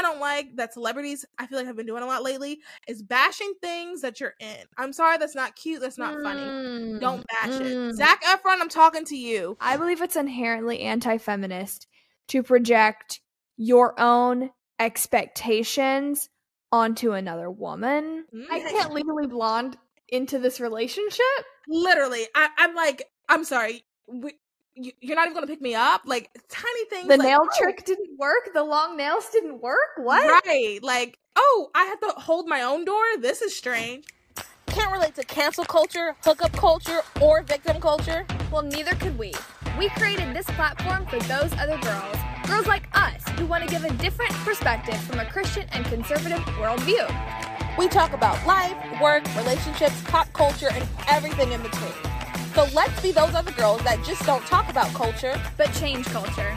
I don't like that celebrities I feel like have been doing a lot lately is bashing things that you're in. I'm sorry, that's not cute. That's not funny. Mm, Don't bash mm. it. Zac Efron, I'm talking to you. I believe it's inherently anti feminist to project your own expectations onto another woman. I Mm. can't legally blonde into this relationship. Literally, I, I'm like, I'm sorry. We, you're not even gonna pick me up. Like tiny things. The like, nail oh, trick didn't work. The long nails didn't work. What? Right. Like, oh, I have to hold my own door. This is strange. Can't relate to cancel culture, hookup culture, or victim culture. Well, neither could we. We created this platform for those other girls. Girls like us who want to give a different perspective from a Christian and conservative worldview. We talk about life, work, relationships, pop culture, and everything in between. So let's be those other girls that just don't talk about culture. But change culture.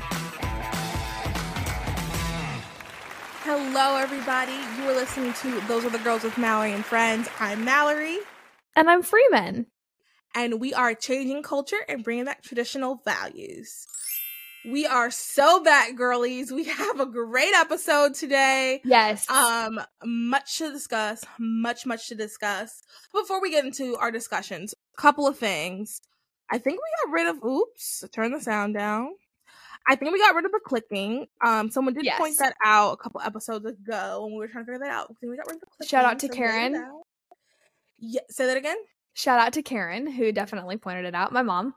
Hello, everybody. You are listening to Those Other Girls with Mallory and Friends. I'm Mallory, And I'm Freeman. and we are changing culture and bringing back traditional values. We are so back, girlies. We have a great episode today. Yes. Um, much to discuss, much, much to discuss. Before we get into our discussions, a couple of things. I think we got rid of oops, turn the sound down. I think we got rid of the clicking. Um, someone did point that out a couple episodes ago when we were trying to figure that out. I think we got rid of the clicking. Shout out to so we figured it Karen. Yeah, say that again. Shout out to Karen, who definitely pointed it out. My mom.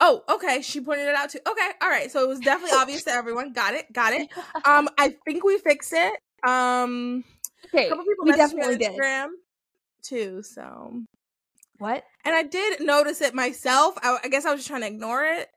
Oh, okay. She pointed it out too. Okay, all right. So it was definitely obvious to everyone. Got it. Got it. Um, I think we fixed it. Um, Okay. a couple people we messaged me on definitely did. Instagram too. So What? And I did notice it myself. I, I guess I was just trying to ignore it.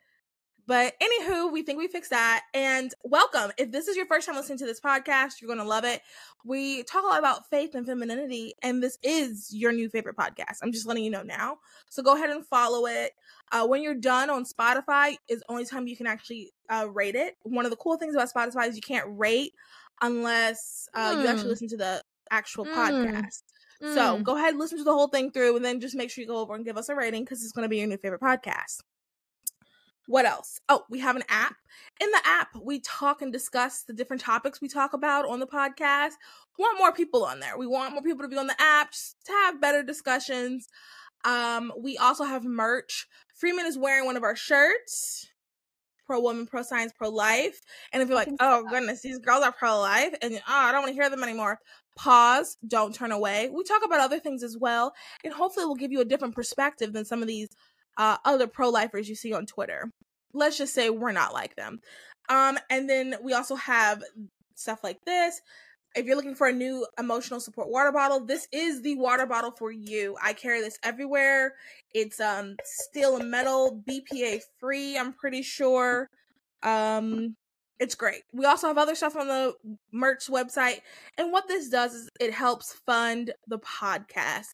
But anywho, we think we fixed that. And welcome. If this is your first time listening to this podcast, you're going to love it. We talk a lot about faith and femininity, and this is your new favorite podcast. I'm just letting you know now. So go ahead and follow it. Uh, when you're done on Spotify, is only time you can actually uh, rate it. One of the cool things about Spotify is you can't rate unless uh, you actually Mm. listen to the actual Mm. podcast. So Mm. go ahead, listen to the whole thing through, and then just make sure you go over and give us a rating because it's going to be your new favorite podcast. What else? Oh, we have an app. In the app, we talk and discuss the different topics we talk about on the podcast. We want more people on there. We want more people to be on the app to have better discussions. Um, we also have merch. Freeman is wearing one of our shirts. Pro woman, pro science, pro life. And if you're like, oh goodness, these girls are pro life, and oh, I don't want to hear them anymore, pause, don't turn away. We talk about other things as well, and hopefully we'll give you a different perspective than some of these uh, other pro lifers you see on Twitter. Let's just say we're not like them. Um, and then we also have stuff like this. If you're looking for a new emotional support water bottle, this is the water bottle for you. I carry this everywhere. It's um steel and metal, BPA free, I'm pretty sure. Um it's great. We also have other stuff on the merch website. And what this does is it helps fund the podcast.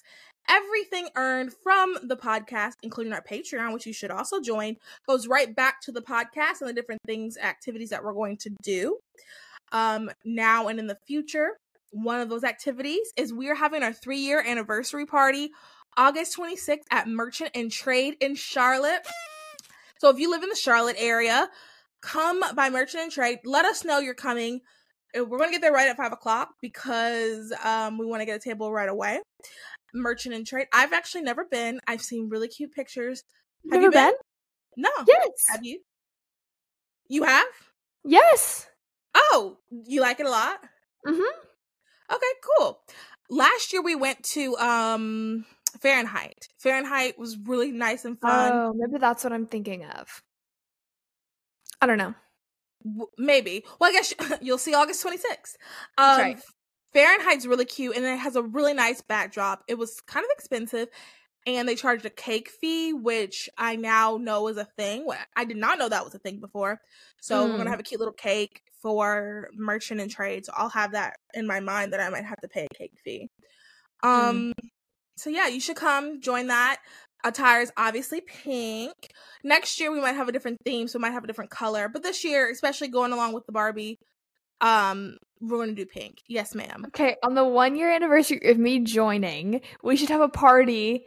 Everything earned from the podcast, including our Patreon, which you should also join, goes right back to the podcast and the different things, activities that we're going to do um now and in the future. One of those activities is we are having our three year anniversary party August 26th at Merchant and Trade in Charlotte. So if you live in the Charlotte area, come by Merchant and Trade. Let us know you're coming. Uh, We're gonna get there right at five o'clock because um we want to get a table right away. Merchant and Trade. I've actually never been. I've seen really cute pictures. Have Never you been? been? No. Yes. Have you? You have? Yes. Oh, you like it a lot? Mm-hmm. Okay, cool. Last year we went to um Fahrenheit. Fahrenheit was really nice and fun. Oh, maybe that's what I'm thinking of. I don't know. W- Maybe. Well, I guess you'll see August 26th. Um right. Fahrenheit's really cute and it has a really nice backdrop. It was kind of expensive and they charged a cake fee, which I now know is a thing. I did not know that was a thing before. So we're Mm. gonna have a cute little cake for merchant and trade. So I'll have that in my mind that I might have to pay a cake fee. Um so yeah, you should come join that. Attire is obviously pink. Next year we might have a different theme, so we might have a different color. But this year, especially going along with the Barbie, um, we're gonna do pink. Yes, ma'am. Okay, on the one year anniversary of me joining, we should have a party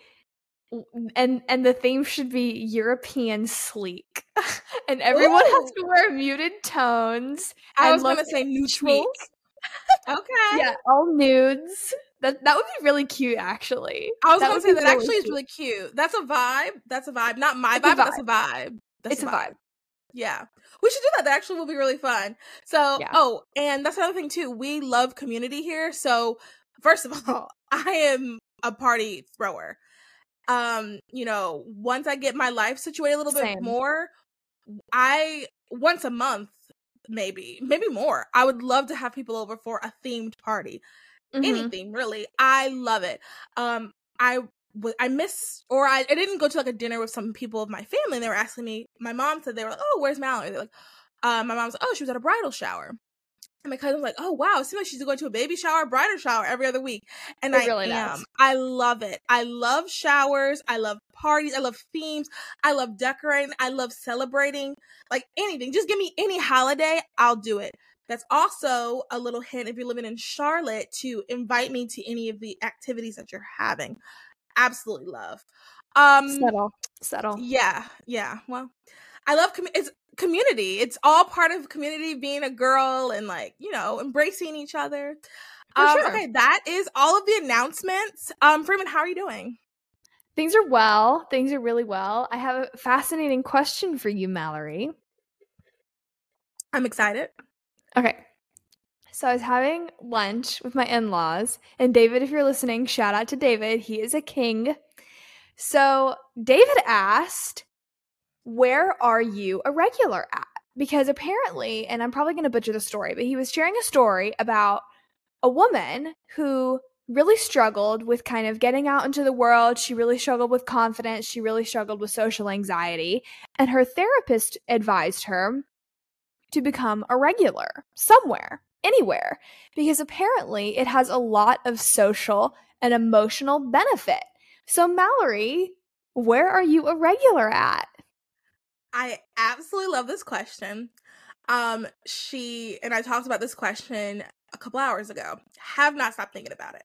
and and the theme should be European sleek. and everyone has to wear muted tones. I was gonna say neutrals. Okay. Yeah, all nudes. That that would be really cute, actually. I was That gonna say that really actually is really cute. That's a vibe. That's a vibe. Not my vibe, but that's a vibe. That's It's a vibe. Yeah. We should do that. That actually will be really fun. So, Yeah. oh, and that's another thing too. We love community here. So, first of all, I am a party thrower. Um, you know, once I get my life situated a little Same. bit more, I once a month, maybe, maybe more. I would love to have people over for a themed party Mhm. anything really. I love it. Um I I miss or I, I didn't go to like a dinner with some people of my family and they were asking me my mom said they were like oh where's mallory? They're like uh, my mom's like oh she was at a bridal shower. And my cousin's like oh wow it seems like she's going to a baby shower bridal shower every other week. And It i really am. does. i love it. I love showers. I love parties. I love themes. I love decorating. I love celebrating like anything. Just give me any holiday i'll do it that's also a little hint if you're living in Charlotte to invite me to any of the activities that you're having. Absolutely love. Um Settle. Settle. yeah, yeah. Well, I love commu- it's community. It's all part of community being a girl and like, you know, embracing each other. For um, sure. okay, that is all of the announcements. Um Freeman, how are you doing? Things are well. Things are really well. I have a fascinating question for you, Mallory. I'm excited. Okay. So I was having lunch with my in-laws, and David, if you're listening, shout out to David. He is a king. So David asked, "Where are you a regular at?" Because apparently, and I'm probably going to butcher the story, but he was sharing a story about a woman who really struggled with kind of getting out into the world. She really struggled with confidence. She really struggled with social anxiety. And her therapist advised her to become a regular somewhere, anywhere, because apparently it has a lot of social and emotional benefit. So, Mallory, where are you a regular at? I absolutely love this question. Um, she and I talked about this question a couple hours ago. Have not stopped thinking about it.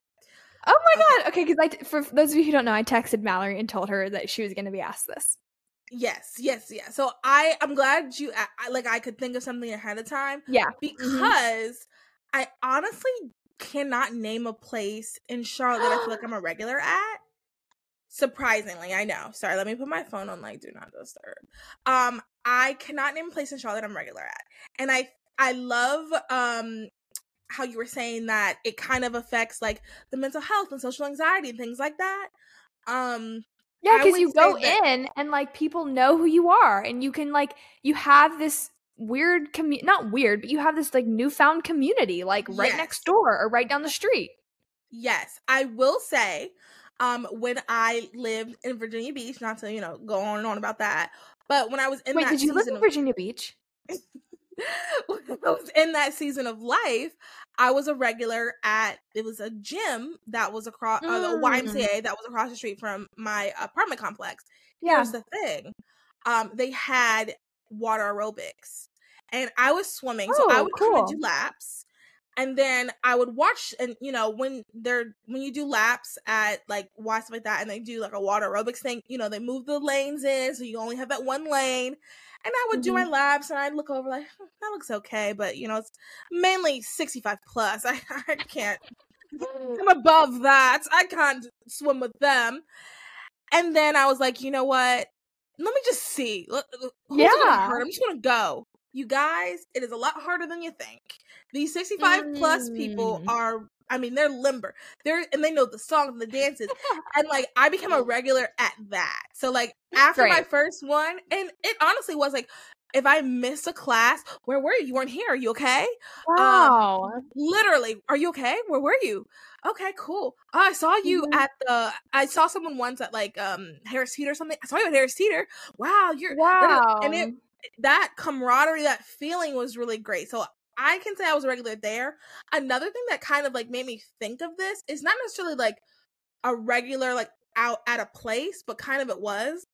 Oh my god! Okay, because I for those of you who don't know, I texted Mallory and told her that she was going to be asked this. Yes, yes, yes. So I I'm glad you I, I- like I could think of something ahead of time Yeah, because I honestly cannot name a place in Charlotte that I feel like I'm a regular at. Surprisingly, I know. Sorry, let me put my phone on like do not disturb. Um, I cannot name a place in Charlotte I'm regular at, and I I love um how you were saying that it kind of affects like the mental health and social anxiety and things like that. Um, yeah, because you go that- in and like people know who you are, and you can like you have this weird commu not weird, but you have this like newfound community like right Yes. next door or right down the street. Yes, I will say, um, when I lived in Virginia Beach, not to you know go on and on about that, but when I was in Wait, that did you live in Virginia Beach? when I was in that season of life, I was a regular at it was a gym that was across uh, the Mm. YMCA that was across the street from my apartment complex. Yeah. Here's the thing, um, they had water aerobics, and I was swimming, so I Oh, would come and do laps. And then I would watch, and you know, when they're when you do laps at like stuff like that, and they do like a water aerobics thing, you know, they move the lanes in, so you only have that one lane. And I would do my laps, and I'd look over like "Hmm, that looks okay, but you know, it's mainly sixty five plus. I I can't I'm above that. I can't swim with them. And then I was like, you know what? Let me just see. Who's Yeah. I'm just gonna go. You guys, it is a lot harder than you think. These 65 plus people Mm. are, I mean, they're limber. They're and they know the songs and the dances. and like I became a regular at that. So like after my first one, and it honestly was like if I missed a class, where were you? You weren't here. Are you okay? Wow. literally are you okay where were you okay cool oh, i saw you Mhm. at the i saw someone once at like um harris teeter or something i saw you at harris teeter wow you're wow. and it that camaraderie that feeling was really great so i can say i was a regular there. Another thing that kind of like made me think of this is not necessarily like a regular like out at a place but kind of it was.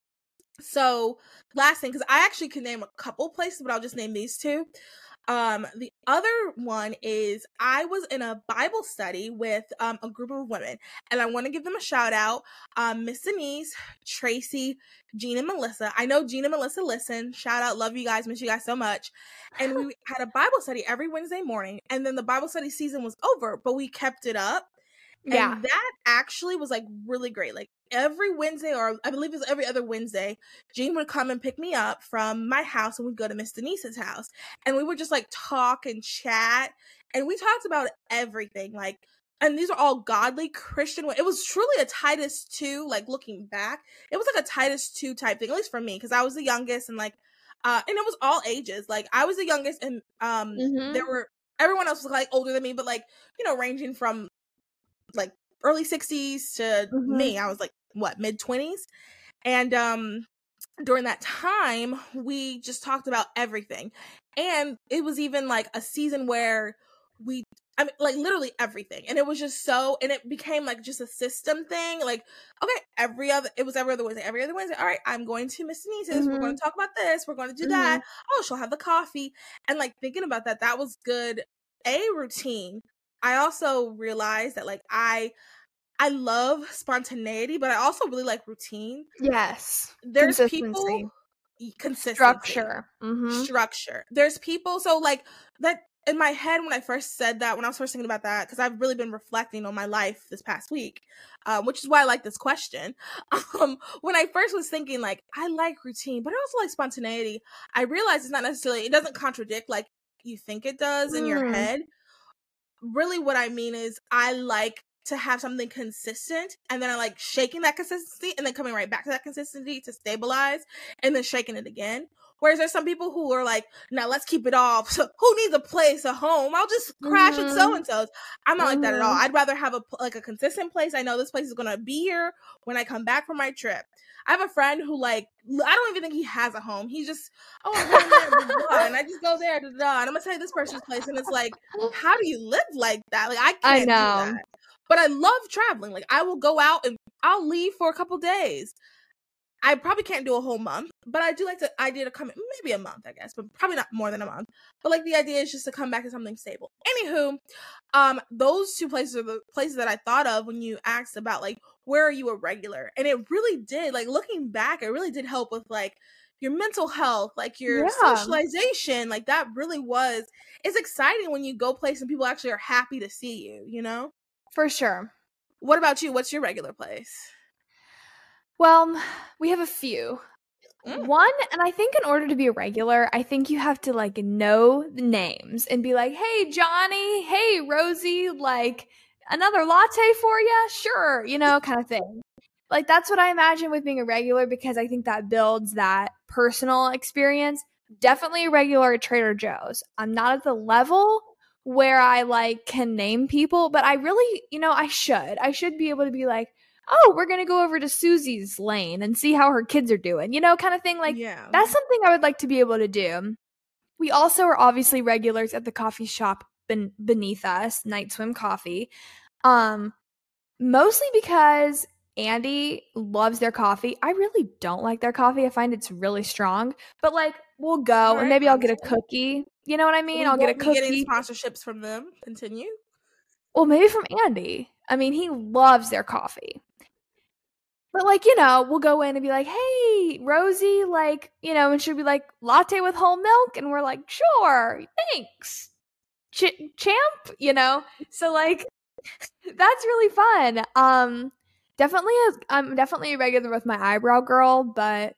So last thing because i actually could name a couple places but i'll just name these two Um, the other one is I was in a Bible study with um, a group of women, and I want to give them a shout out. Um, Miss Denise, Tracy, Jean, and Melissa. I know Jean and Melissa listen. Shout out, love you guys, miss you guys so much. And we had a Bible study every Wednesday morning, and then the Bible study season was over, but we kept it up. Yeah. And that actually was like really great. Like every Wednesday, or I believe it was every other Wednesday, Jean would come and pick me up from my house and we'd go to Miss Denise's house. And we would just like talk and chat. And we talked about everything. Like, and these are all godly Christian. It was truly a Titus 2, like looking back, it was like a Titus 2 type thing, at least for me, because I was the youngest and like, uh, and it was all ages. Like I was the youngest and um Mhm. there were everyone else was like older than me, but like, you know, ranging from like early 60s to Mhm. me. I was like, what, mid 20s? And um during that time, we just talked about everything. And it was even like a season where we I mean like literally everything. And it was just so and it became like just a system thing. Like, okay, every other it was every other Wednesday. Every other Wednesday, all right, I'm going to Miss Denise's. We're going to talk about this. We're going to do that. Oh, she'll have the coffee. And like thinking about that, that was good a routine. I also realized that like I I love spontaneity, but I also really like routine. Yes. There's people consistency Structure. Mm-hmm. structure. There's people so like that in my head when I first said that when I was first thinking about that because I've really been reflecting on my life this past week, um, which is why I like this question. Um, when I first was thinking like I like routine, but I also like spontaneity. I realized it's not necessarily it doesn't contradict like you think it does in your Mm. head. Really, what I mean is I like to have something consistent and then I like shaking that consistency and then coming right back to that consistency to stabilize and then shaking it again. Whereas there's some people who are like, now let's keep it off. So who needs a place, a home? I'll just crash at Mhm. so and so's. I'm not like that at all. Mhm. I'd rather have a like a consistent place. I know this place is gonna be here when I come back from my trip. I have a friend who like I don't even think he has a home. He just oh I'm going there, blah, blah, blah, and I just go there, da, and I'm gonna tell you this person's place, and it's like, how do you live like that? Like I can't I do know. But I love traveling. Like I will go out and I'll leave for a couple days. I probably can't do a whole month, but I do like to. I did a come maybe a month, I guess, but probably not more than a month. But like the idea is just to come back to something stable. Anywho, um, those two places are the places that I thought of when you asked about like where are you a regular, and it really did. Like looking back, it really did help with like your mental health, like your Yeah. socialization. Like that really was. It's exciting when you go place and people actually are happy to see you. You know. For sure. What about you? What's your regular place? Well, we have a few. Mm. One, and I think in order to be a regular, I think you have to like know the names and be like, hey, Johnny, hey, Rosie, like another latte for you? Sure, you know, kind of thing. Like that's what I imagine with being a regular because I think that builds that personal experience. Definitely a regular at Trader Joe's. I'm not at the level where I like can name people, but I really, you know, I should. I should be able to be like, oh, we're gonna go over to Susie's lane and see how her kids are doing, you know, kind of thing. Like yeah, that's something I would like to be able to do. We also are obviously regulars at the coffee shop ben- beneath us, Night Swim Coffee. Um, mostly because Andy loves their coffee. I really don't like their coffee. I find it's really strong. But like, we'll go Alright, and maybe I'll get a cookie. You know what I mean? We I'll get a won't getting cookie. sponsorships from them. Continue. Well, maybe from Andy. I mean, he loves their coffee. But like, you know, we'll go in and be like, "Hey, Rosie, like, you know," and she'll be like, "Latte with whole milk," and we're like, "Sure, thanks, Ch- champ." You know, so like, that's really fun. Um, definitely, a, I'm definitely a regular with my eyebrow girl, but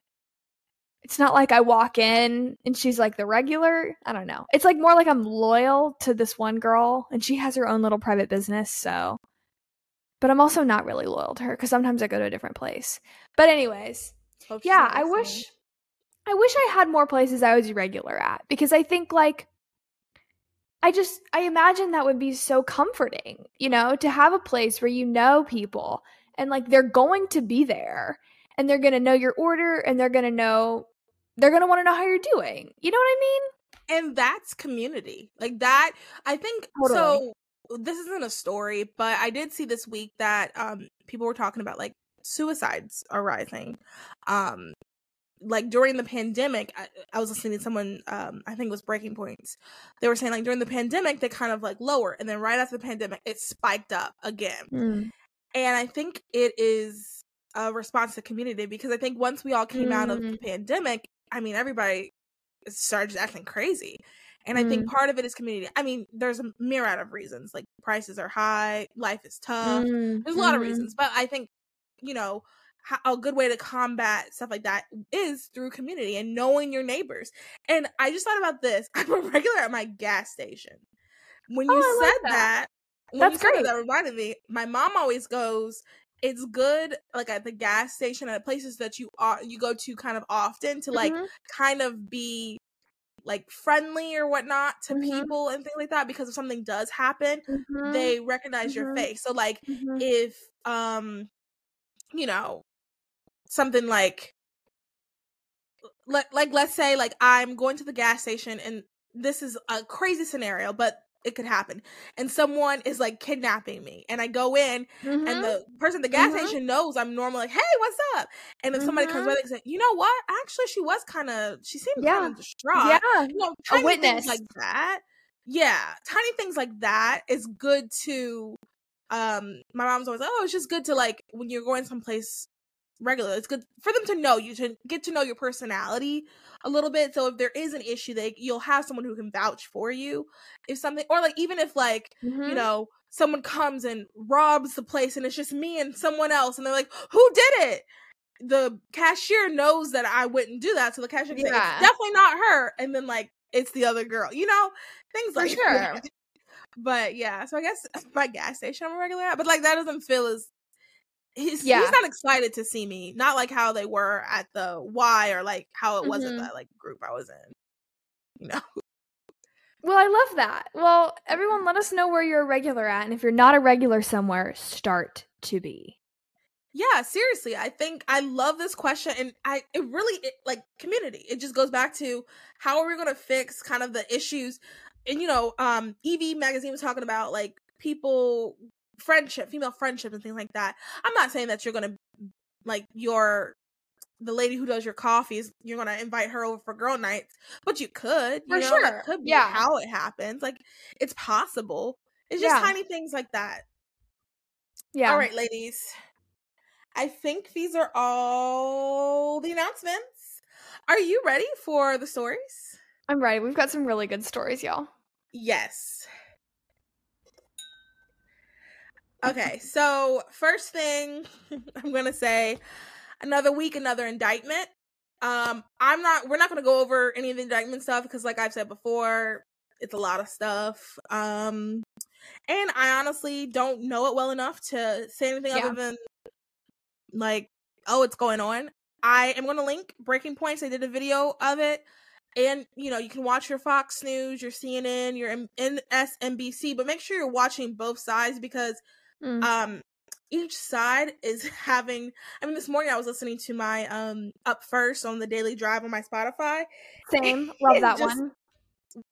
it's not like I walk in and she's like the regular. I don't know. It's like more like I'm loyal to this one girl and she has her own little private business, so but I'm also not really loyal to her cuz sometimes I go to a different place. But anyways, Hope yeah, I wish I wish I had more places I was regular at because I think like I just I imagine that would be so comforting, you know, to have a place where you know people and like they're going to be there and they're going to know your order and they're going to know they're going to want to know how you're doing. You know what I mean? and that's community like that i think Totally. so this isn't a story but i did see this week that um people were talking about like suicides are rising um like during the pandemic, I, I was listening to someone, um, I think it was Breaking Points. They were saying like during the pandemic, they kind of like lower, and then right after the pandemic, it spiked up again. Mm. And I think it is a response to community because I think once we all came out of the Mm. pandemic, I mean, everybody started acting crazy. And I think Mm. part of it is community. I mean, there's a myriad of reasons. Like prices are high, life is tough. Mm, There's a lot of mhm. reasons, but I think you know a good way to combat stuff like that is through community and knowing your neighbors. And I just thought about this. I'm a regular at my gas station. When you Oh, I like said that. that, when That's you said that, great. that reminded me. My mom always goes. It's good, like at the gas station at places that you are you go to kind of often to like Mhm. kind of be like friendly or whatnot to Mhm. people and things like that because if something does happen, Mhm. they recognize your Mhm. face. So like Mhm. if um you know something like like like let's say like I'm going to the gas station and this is a crazy scenario but it could happen and someone is like kidnapping me and I go in Mhm. and the person at the gas Mhm. station knows I'm normal like hey what's up and if somebody comes by they say you know what actually she was kind of she seemed Yeah. kind of distraught yeah. you know, tiny witness. things like that. Yeah, tiny things like that is good to. Um, my mom's always like, "Oh, it's just good to like when you're going someplace regular. It's good for them to know you to get to know your personality a little bit. So if there is an issue, they you'll have someone who can vouch for you. If something, or like even if like you Mhm. know someone comes and robs the place and it's just me and someone else, and they're like, "Who did it?" The cashier knows that I wouldn't do that, so the cashier say, Yeah. "It's definitely not her," and then like it's the other girl, you know, things For like sure. that. But yeah, so I guess my gas station I'm a regular at, but like that doesn't feel as he's Yeah. he's not excited to see me, not like how they were at the Y or like how it was Mhm. at that like group I was in, you know. Well, I love that. Well, everyone, let us know where you're a regular at, and if you're not a regular somewhere, start to be. Yeah, seriously, I think I love this question, and I it really it, like community. It just goes back to how are we going to fix kind of the issues, and you know, um, EV magazine was talking about like people friendship, female friendship, and things like that. I'm not saying that you're going to like your the lady who does your coffees, you're going to invite her over for girl nights, but you could, you For know, sure, that could be yeah. how it happens. Like it's possible. It's just Yeah. tiny things like that. Yeah. All right, ladies. I think these are all the announcements. Are you ready for the stories? I'm ready. We've got some really good stories, y'all. Yes. Okay, so first thing I'm to say another week another indictment. Um I'm not we're not to go over any of the indictment stuff because like I've said before, it's a lot of stuff. Um and I honestly don't know it well enough to say anything Yeah. other than like oh it's going on. I am to link Breaking Points. I did a video of it and you know you can watch your Fox News, your CNN, your M- MSNBC, but make sure you're watching both sides because Mm. um each side is having I mean this morning I was listening to my um up first on the daily drive on my Spotify. Same. Love that just- one.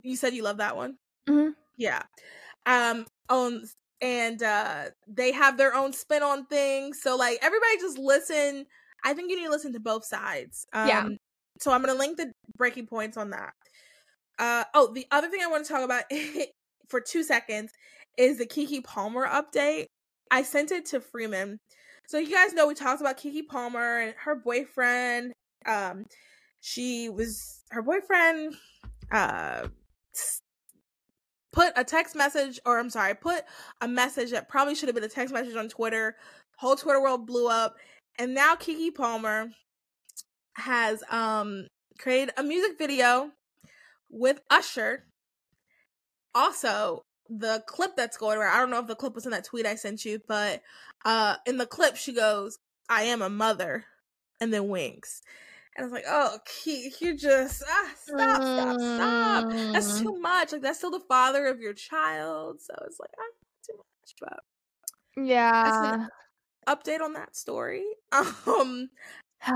You said you love that one? Mhm. Yeah. Um on and uh they have their own spin on things. So like everybody just listen. I think you need to listen to both sides. Um Yeah. so I'm gonna link the breaking points on that. Uh oh, the other thing I want to talk about for two seconds is the Keke Palmer update. I sent it to Freeman. So you guys know we talked about Keke Palmer and her boyfriend. Um she was her boyfriend uh put a text message or I'm sorry, put a message that probably should have been a text message on Twitter. Whole Twitter world blew up. And now Keke Palmer has um created a music video with Usher. Also, the clip that's going around, I don't know if the clip was in that tweet I sent you, but uh in the clip she goes, I am a mother, and then winks. And I was like, oh, Keith, you just ah, stop, stop, stop. That's Mm. too much. Like that's still the father of your child. So it's like ah, too much. But Yeah. update on that story. Um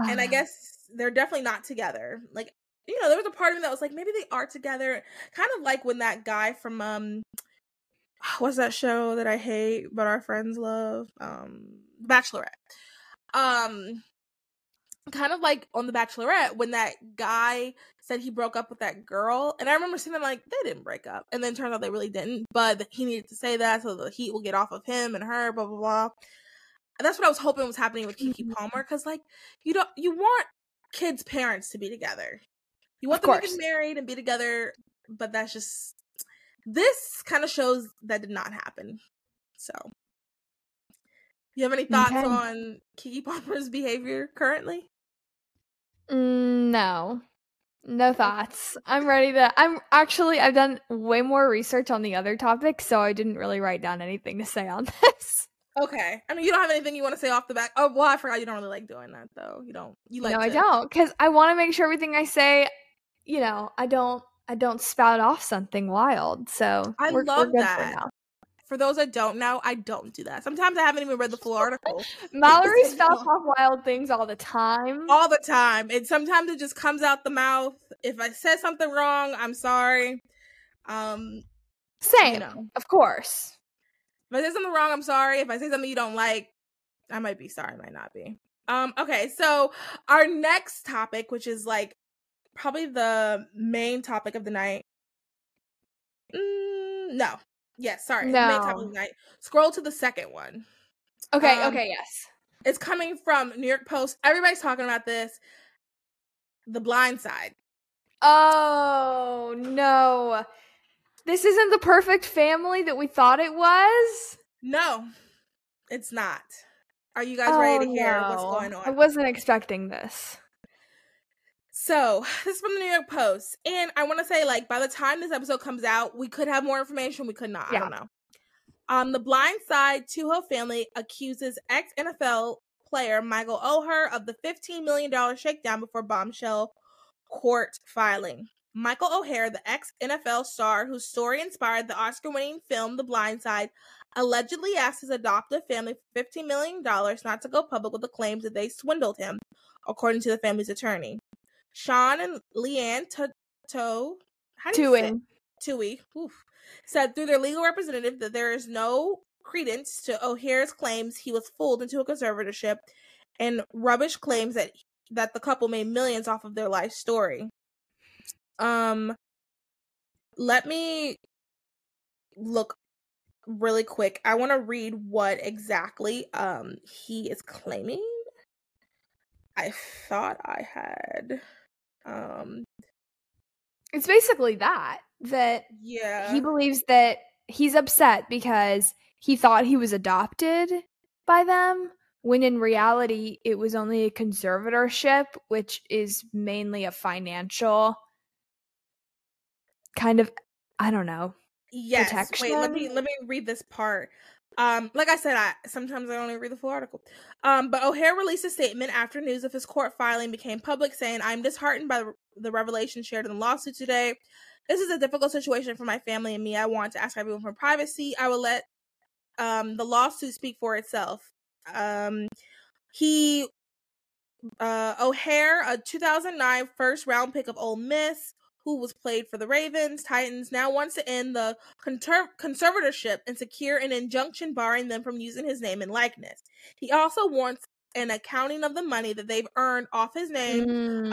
and I guess they're definitely not together. Like, you know, there was a part of me that was like, maybe they are together. Kind of like when that guy from um what's that show that I hate but our friends love? Um Bachelorette. Um kind of like on The Bachelorette when that guy said he broke up with that girl. And I remember seeing them like, they didn't break up. And then turns out they really didn't. But he needed to say that so the heat will get off of him and her, blah, blah, blah. And that's what I was hoping was happening with Keke Mhm. Palmer. Cause like, you don't, you want kids' parents to be together. You want them to get married and be together. But that's just, this kind of shows that did not happen. So. You have any thoughts Okay. on Keke Palmer's behavior currently? Mm, no. No thoughts. I'm ready to. I'm actually, I've done way more research on the other topic, so I didn't really write down anything to say on this. Okay. I mean, you don't have anything you want to say off the back. Oh, well, I forgot you don't really like doing that, though. You don't. You like no, I don't, because I want to make sure everything I say, you know, I don't, I don't spout off something wild. So I we're, love we're that. for. For those that don't know, I don't do that. Sometimes I haven't even read the full article Mallory spouts off wild things all the time. all the time. And sometimes it just comes out the mouth. If I said something wrong, I'm sorry. Um, Same, you know, of course. if I say something wrong, I'm sorry. If I say something you don't like, I might be sorry, might not be. Um, okay, so our next topic, which is like probably the main topic of the night. Mm, no. Yes, sorry. The main topic No. of the night. Scroll to the second one. Okay, Um, okay, yes. It's coming from New York Post. Everybody's talking about this. The Blind Side. Oh no. This isn't the perfect family that we thought it was. No, it's not. Are you guys ready to Oh, hear what's going on? I wasn't expecting this. So, this is from the New York Post. And I want to say, like, by the time this episode comes out, we could have more information. We could not. I don't know. Um, the Blind Side Tuohy family accuses ex NFL player Michael Oher of the $15 million shakedown before bombshell court filing. Michael Oher, the ex NFL star whose story inspired the Oscar winning film The Blind Side, allegedly asked his adoptive family for $15 million not to go public with the claims that they swindled him, according to the family's attorney. Sean and Leigh Anne To To how do you say Tui oof, said through their legal representative that there is no credence to Oher's claims he was fooled into a conservatorship and rubbish claims that that the couple made millions off of their life story. Um let me look really quick. I want to read what exactly um he is claiming. I thought I had um It's basically that that yeah. he believes that he's upset because he thought he was adopted by them when in reality it was only a conservatorship which is mainly a financial kind of I don't know. yes. Wait, let me let me read this part. Um, like I said, I sometimes I only read the full article. Um, but Oher released a statement after news of his court filing became public, saying, "I'm disheartened by the, revelation shared in the lawsuit today. This is a difficult situation for my family and me. I want to ask everyone for privacy. I will let um the lawsuit speak for itself." Um, he uh Oher, a 2009 first round pick of Ole Miss, who was played for the Ravens, Titans, now wants to end the conter- conservatorship and secure an injunction barring them from using his name and likeness. He also wants an accounting of the money that they've earned off his name,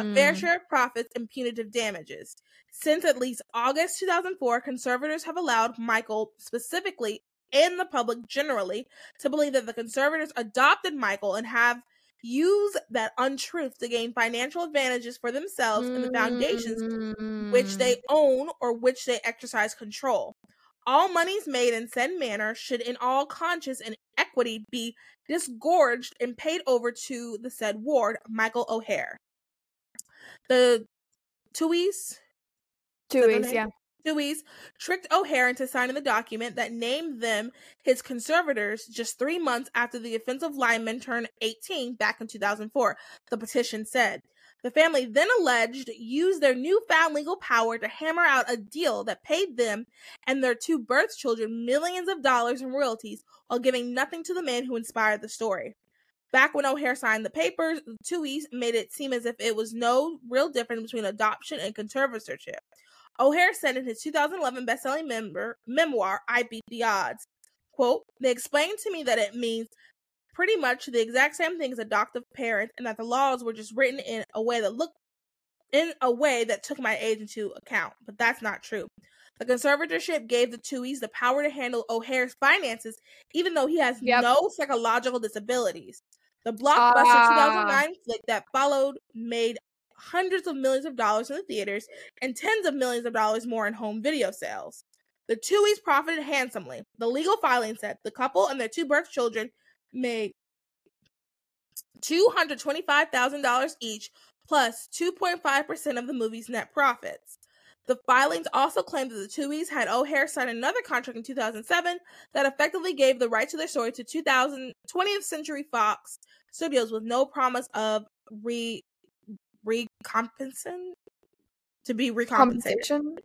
a fair Mm. share of profits, and punitive damages. Since at least August 2004, conservators have allowed Michael specifically and the public generally to believe that the conservators adopted Michael and have used that untruth to gain financial advantages for themselves and the foundations which they Mm. own or which they exercise control. All monies made in said manner should, in all conscience and equity, be disgorged and paid over to the said ward, Michael Oher. The Tuohys, name? yeah. Tuohys tricked Oher into signing the document that named them his conservators just three months after the offensive lineman turned 18 back in 2004, the petition said. The family then alleged used their newfound legal power to hammer out a deal that paid them and their two birth children millions of dollars in royalties while giving nothing to the man who inspired the story. Back when Oher signed the papers, Tuohys made it seem as if it was no real difference between adoption and conservatorship. Oher said in his 2011 best-selling member, memoir, I Beat the Odds, quote, They explained to me that it means pretty much the exact same thing as adoptive parents and that the laws were just written in a way that looked in a way that took my age into account. But that's not true. The conservatorship gave the Tuohys the power to handle Oher's finances, even though he has Yep. no psychological disabilities. The blockbuster Ah. 2009 flick that followed made hundreds of millions of dollars in the theaters and tens of millions of dollars more in home video sales. The Tuohys profited handsomely. The legal filing said the couple and their two birth children made $225,000 each, plus 2.5% of the movie's net profits. The filings also claimed that the Tuohys had Oher sign another contract in 2007 that effectively gave the rights to their story to 2000, 20th Century Fox Studios with no promise of re recompensation to be recompensated.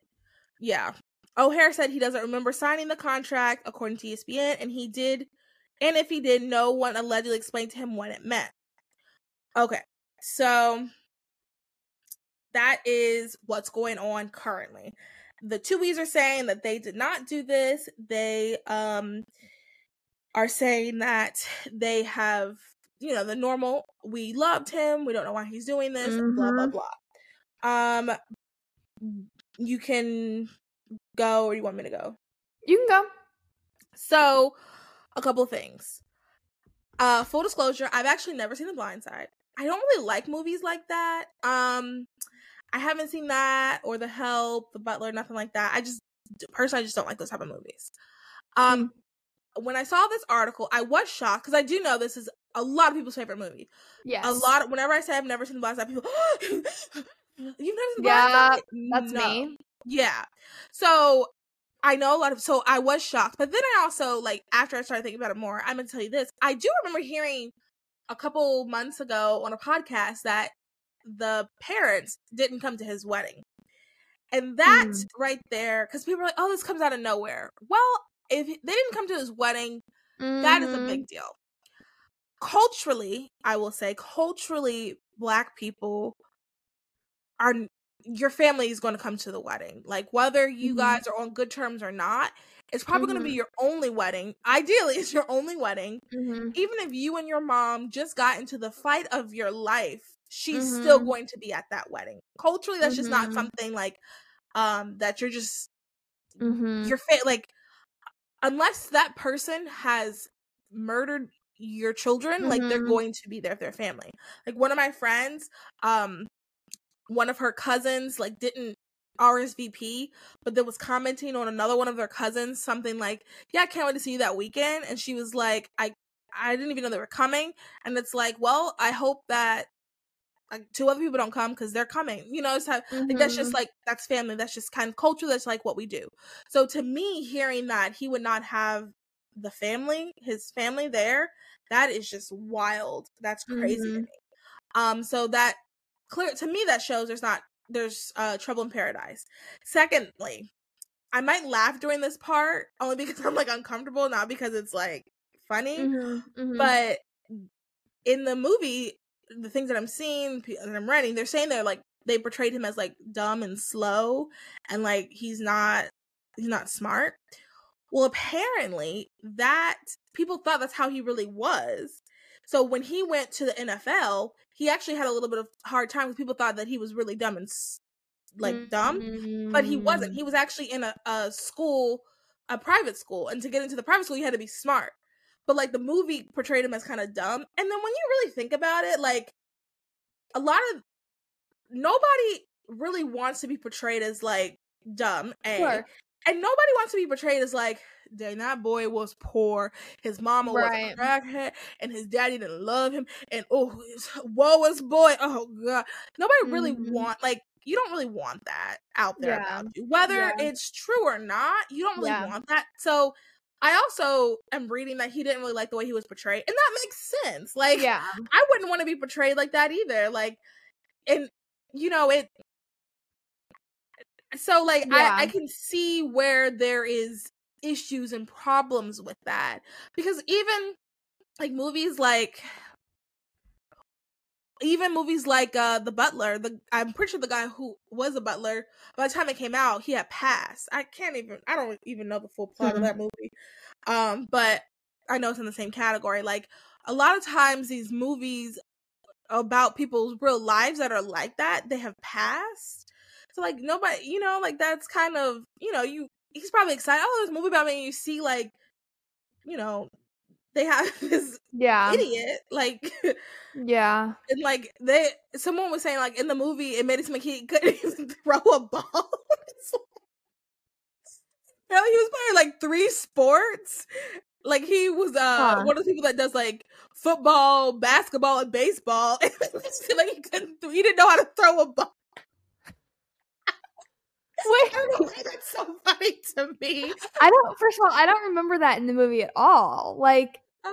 Yeah. Oher said he doesn't remember signing the contract, according to ESPN, and he did, and if he did, no one allegedly explained to him what it meant. Okay, so that is what's going on currently. The two Tuohys are saying that they did not do this. They um are saying that they have, you know, the normal. We loved him. We don't know why he's doing this. Blah blah Mhm. blah. Um, you can go or you want me to go? You can go. So, a couple of things. Uh, full disclosure, I've actually never seen The Blind Side. I don't really like movies like that. Um, I haven't seen that or The Help, The Butler, nothing like that. I just personally I just don't like those type of movies. Um, when I saw this article, I was shocked because I do know this is a lot of people's favorite movie. Yes. A lot. Of, whenever I say I've never seen The Blind Side, people, you've never seen The Blind Yeah, Side? That's No. me. Yeah. So I know a lot of so I was shocked, but then I also like after I started thinking about it more, I'm gonna tell you this. I do remember hearing a couple months ago on a podcast that the parents didn't come to his wedding. And that Mm. right there, because people are like, oh, this comes out of nowhere. Well, if they didn't come to his wedding, that is a Mhm. big deal. Culturally, I will say, culturally, black people are your family is going to come to the wedding. Like whether you Mhm. guys are on good terms or not, it's probably going to be your only wedding. Ideally, it's your only wedding. Mhm. Even if you and your mom just got into the fight of your life, she's still Mhm. going to be at that wedding. Culturally, that's just not Mhm. something like um that you're just Mhm. your fa- like unless that person has murdered your children like they're Mhm. going to be there with their family like one of my friends um one of her cousins like didn't RSVP, but then was commenting on another one of their cousins, something like, "Yeah, I can't wait to see you that weekend." And she was like, "I, I didn't even know they were coming." And it's like, well, I hope that like two other people don't come because they're coming. You know, it's how, like that's just Mhm. like that's family. That's just kind of culture. That's like what we do. So to me, hearing that he would not have the family, his family there, that is just wild. That's crazy to Mhm. me. Um, so that clear to me that shows there's not there's uh trouble in paradise. Secondly, I might laugh during this part only because I'm like uncomfortable, not because it's like funny. Mhm. Mhm. But in the movie, the things that I'm seeing that I'm reading, they're saying they're like they portrayed him as like dumb and slow, and like he's not he's not smart. Well, apparently that people thought that's how he really was. So when he went to the NFL, he actually had a little bit of hard time because people thought that he was really dumb and like dumb but he wasn't. Mm. He was actually in a, a school, a private school, and to get into the private school, you had to be smart. But like the movie portrayed him as kind of dumb, and then when you really think about it, like a lot of nobody really wants to be portrayed as like dumb, a, Sure. And nobody wants to be portrayed as like. Dang, that boy was poor. His mama Right. was a crackhead, and his daddy didn't love him. And oh, woe is boy. Oh god, nobody really Mhm. want like you don't really want that out there Yeah. about you. Whether Yeah. it's true or not, you don't really Yeah. want that. So I also am reading that he didn't really like the way he was portrayed. And that makes sense. Like yeah. I wouldn't want to be portrayed like that either. Like and you know, it so like Yeah. I, I can see where there is issues and problems with that. Because even like movies like even movies like uh the butler the i'm pretty sure the guy who was a butler by the time it came out he had passed i can't even i don't even know the full plot of Mhm. that movie um but i know it's in the same category like a lot of times these movies about people's real lives that are like that, they have passed. So like nobody, you know, like that's kind of, you know, you he's probably excited. Oh, this movie about me. And you see like, you know, they have this Yeah. idiot like Yeah. and like they someone was saying like in the movie it made it seem like he couldn't even throw a ball. Like- he was playing like three sports. Like he was uh Huh. one of the people that does like football, basketball, and baseball. And it just feel like he couldn't he didn't know how to throw a ball. Wait. I don't know why that's so funny to me. I don't first of all, I don't remember that in the movie at all. Like Uh,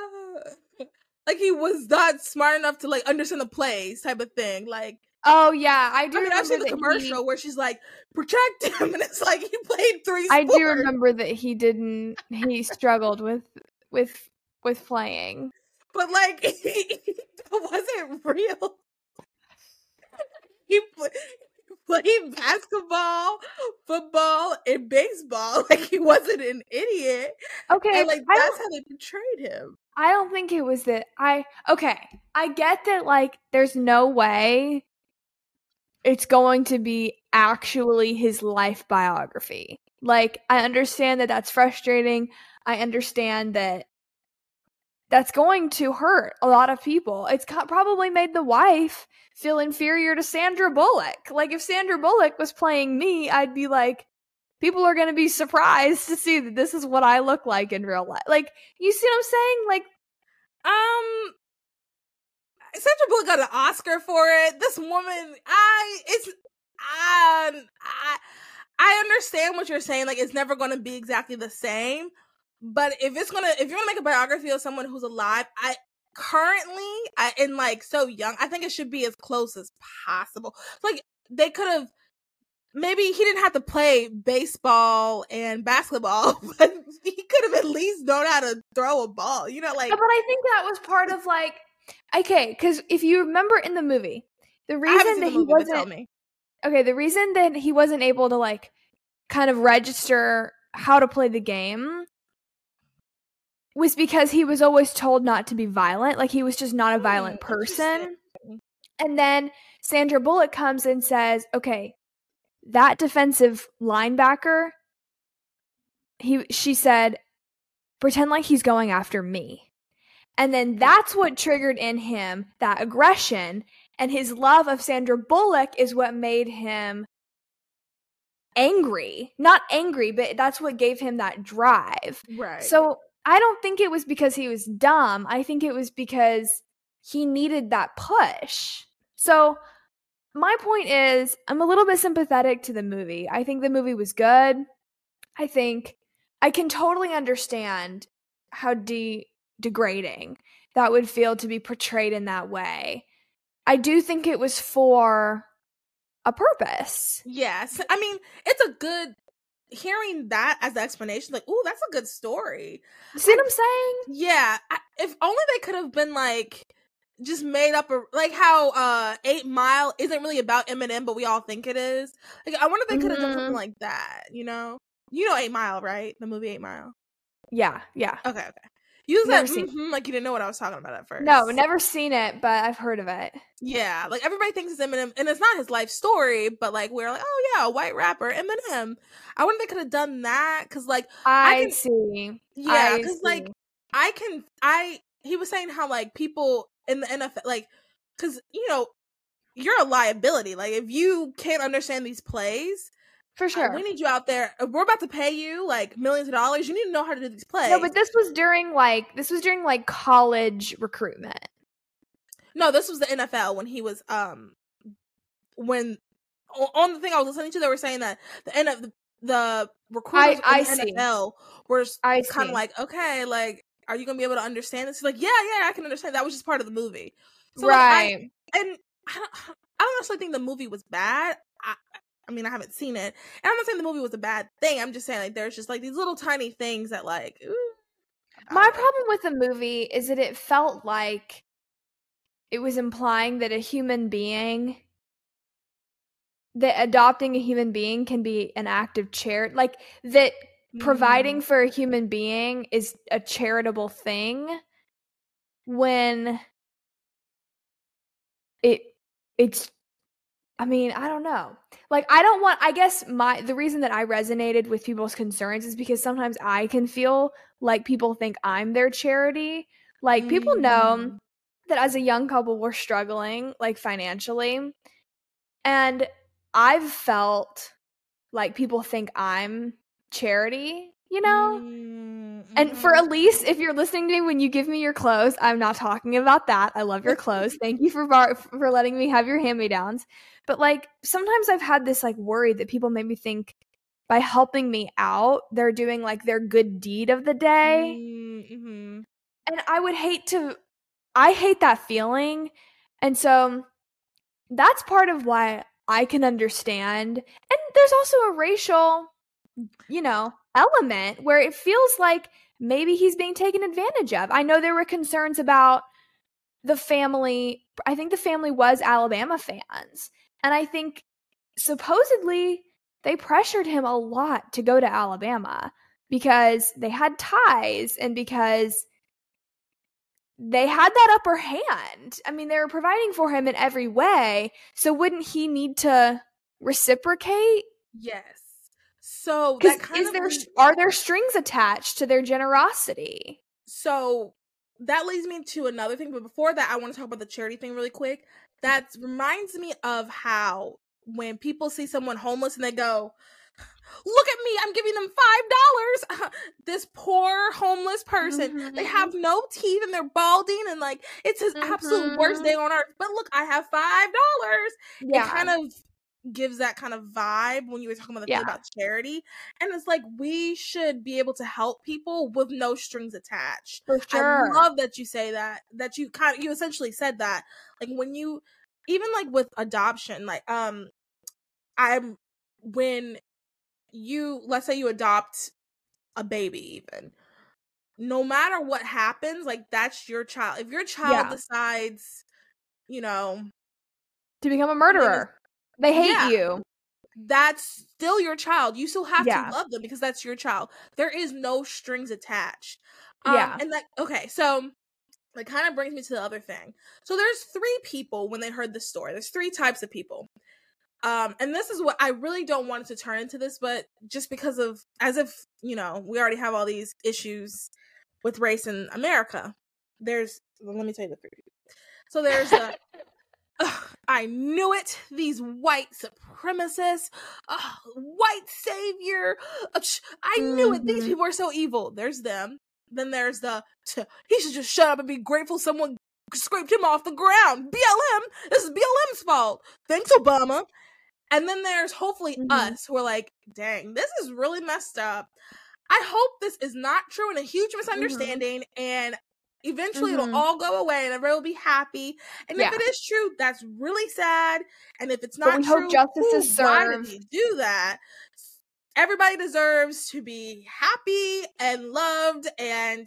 like he was not smart enough to like understand the plays type of thing. Like Oh yeah, I do. I mean, I've seen the that he- commercial where she's like, "Protect him," and it's like he played three. I do remember that he didn't. He struggled with with with playing. but like, it wasn't real. He played basketball, football, and baseball. Like he wasn't an idiot, Okay, and like that's how they portrayed him. I don't think it was that. I okay. I get that. Like, there's no way it's going to be actually his life biography. Like, I understand that that's frustrating. I understand that that's going to hurt a lot of people. It's probably made the wife feel inferior to Sandra Bullock. Like if Sandra Bullock was playing me, I'd be like people are going to be surprised to see that this is what I look like in real life. Like you see what I'm saying? Like Um, Sandra Bullock got an Oscar for it. This woman, I it's um, I I understand what you're saying. Like it's never going to be exactly the same. But if it's gonna, if you want to make a biography of someone who's alive, I currently, I and like so young, I think it should be as close as possible. Like they could have. Maybe he didn't have to play baseball and basketball, but he could have at least known how to throw a ball. You know, like but I think that was part of like okay, cuz if you remember in the movie, the reason that the he movie, but tell wasn't me. okay, the reason that he wasn't able to like kind of register how to play the game was because he was always told not to be violent. Like he was just not a violent Hmm, person. And then Sandra Bullock comes and says, "Okay, that defensive linebacker he she said pretend like he's going after me." And then that's what triggered in him that aggression and his love of Sandra Bullock is what made him angry. Not angry, but that's what gave him that drive. Right. So I don't think it was because he was dumb. I think it was because he needed that push. So my point is, I'm a little bit sympathetic to the movie. I think the movie was good. I think I can totally understand how de- degrading that would feel to be portrayed in that way. I do think it was for a purpose. yes, I mean it's a good hearing that as the explanation. Like, ooh, that's a good story. See what I'm saying? Yeah, I, if only they could have been like just made up a like how uh Eight Mile isn't really about Eminem, but we all think it is. Like, I wonder if they could have done Mhm. something like that. You know, you know Eight Mile, right? The movie Eight Mile. Yeah, yeah. Okay, okay. You Never seen it. mhm, like you didn't know what I was talking about at first. No, never seen it, but I've heard of it. Yeah, like everybody thinks it's Eminem, and it's not his life story, but like we're like, oh yeah, a white rapper, Eminem. I wonder if they could have done that because, like, I, can- see. yeah, because like. I can, I he was saying how like people in the NFL, like, because you know you're a liability. Like if you can't understand these plays, for uh, sure. we need you out there. We're about to pay you like millions of dollars. You need to know how to do these plays. No, but this was during like this was during like college recruitment. No, this was the NFL when he was um when on the thing I was listening to, they were saying that the end of the, the recruiters I in the see. NFL were I kind of like, okay, like, are you gonna be able to understand this? He's like, yeah, yeah, I can understand. That was just part of the movie, So, like, I- right. and I don't, I don't necessarily think the movie was bad. I, I mean, I haven't seen it, and I'm not saying the movie was a bad thing. I'm just saying like there's just like these little tiny things that like. ooh, My problem with the movie is that it felt like it was implying that a human being that adopting a human being can be an act of charity like that providing Mm, for a human being is a charitable thing when it it's I mean, I don't know. Like I don't want I guess my the reason that I resonated with people's concerns is because sometimes I can feel like people think I'm their charity. Like people know Mm. that as a young couple we're struggling like financially. And I've felt like people think I'm charity, you know? Mm, And for mhm. Elise, if you're listening to me when you give me your clothes, I'm not talking about that. I love your clothes. Thank you for bar- for letting me have your hand-me-downs. But like sometimes I've had this like worry that people make me think by helping me out, they're doing like their good deed of the day. Mm, mhm. And I would hate to I hate that feeling. And so that's part of why I can understand. And there's also a racial, you know, element where it feels like maybe he's being taken advantage of. I know there were concerns about the family. I think the family was Alabama fans. And I think supposedly they pressured him a lot to go to Alabama because they had ties and because they had that upper hand. I mean, they were providing for him in every way. So wouldn't he need to reciprocate? Yes. So Because that kind is there leads- are there strings attached to their generosity? so that leads me to another thing, but before that, I want to talk about the charity thing really quick. That reminds me of how when people see someone homeless and they go, "Look at me! I'm giving them five dollars." this poor homeless person, they Mhm. have no teeth and they're balding, and like it's his absolute worst Mhm. day on earth. But look, I have five dollars. Yeah. It kind of gives that kind of vibe when you were talking about the thing about charity, and it's like we should be able to help people with no strings attached. for sure. I love that you say that. That you kind of you essentially said that. Like when you even like with adoption, like um I'm when you let's say you adopt a baby even no matter what happens, like that's your child. If your child Yeah. decides, you know, to become a murderer. They hate Yeah. you. that's still your child. You still have Yeah. to love them because that's your child. There is no strings attached. Yeah. Um, and that okay, so that kind of brings me to the other thing. So there's three people when they heard the story. There's three types of people. Um, and this is what I really don't want it to turn into this, but just because of as if, you know, we already have all these issues with race in America. There's well, let me tell you the three. So there's the Ugh, I knew it. These white supremacists, white savior. I knew it. These Mhm. people are so evil. There's them. Then there's the t- he should just shut up and be grateful someone scraped him off the ground. BLM. This is BLM's fault. Thanks, Obama. And then there's hopefully Mhm. us who are like, dang, this is really messed up. I hope this is not true and a huge misunderstanding, and eventually Mhm. it'll all go away and everyone will be happy. And Yeah. if it is true, that's really sad. And if it's But not we hope true, justice ooh, is why did served. do that? Everybody deserves to be happy and loved, and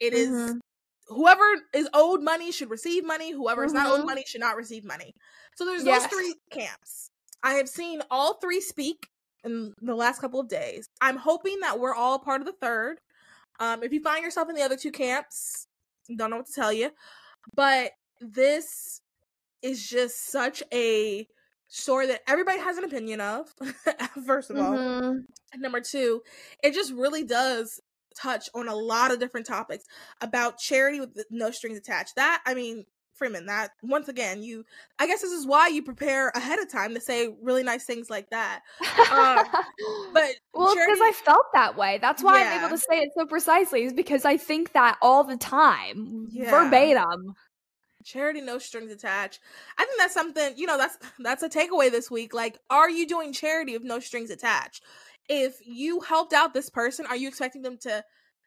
it is Mhm. whoever is owed money should receive money. Whoever is not owed Mhm. money should not receive money. So there's Yes. those three camps. I have seen all three speak in the last couple of days. I'm hoping that we're all part of the third. Um, if you find yourself in the other two camps, don't know what to tell you. But this is just such a story that everybody has an opinion of. First of all, Mhm. and number two, it just really does touch on a lot of different topics about charity with no strings attached. That I mean, Freeman, that once again, you I guess this is why you prepare ahead of time to say really nice things like that. Um, but well, because I felt that way. That's why I'm able to say it so precisely. Is because I think that all the time, Yeah. verbatim. charity no strings attached. I think that's something, you know, that's that's a takeaway this week. Like, are you doing charity with no strings attached? If you helped out this person, are you expecting them to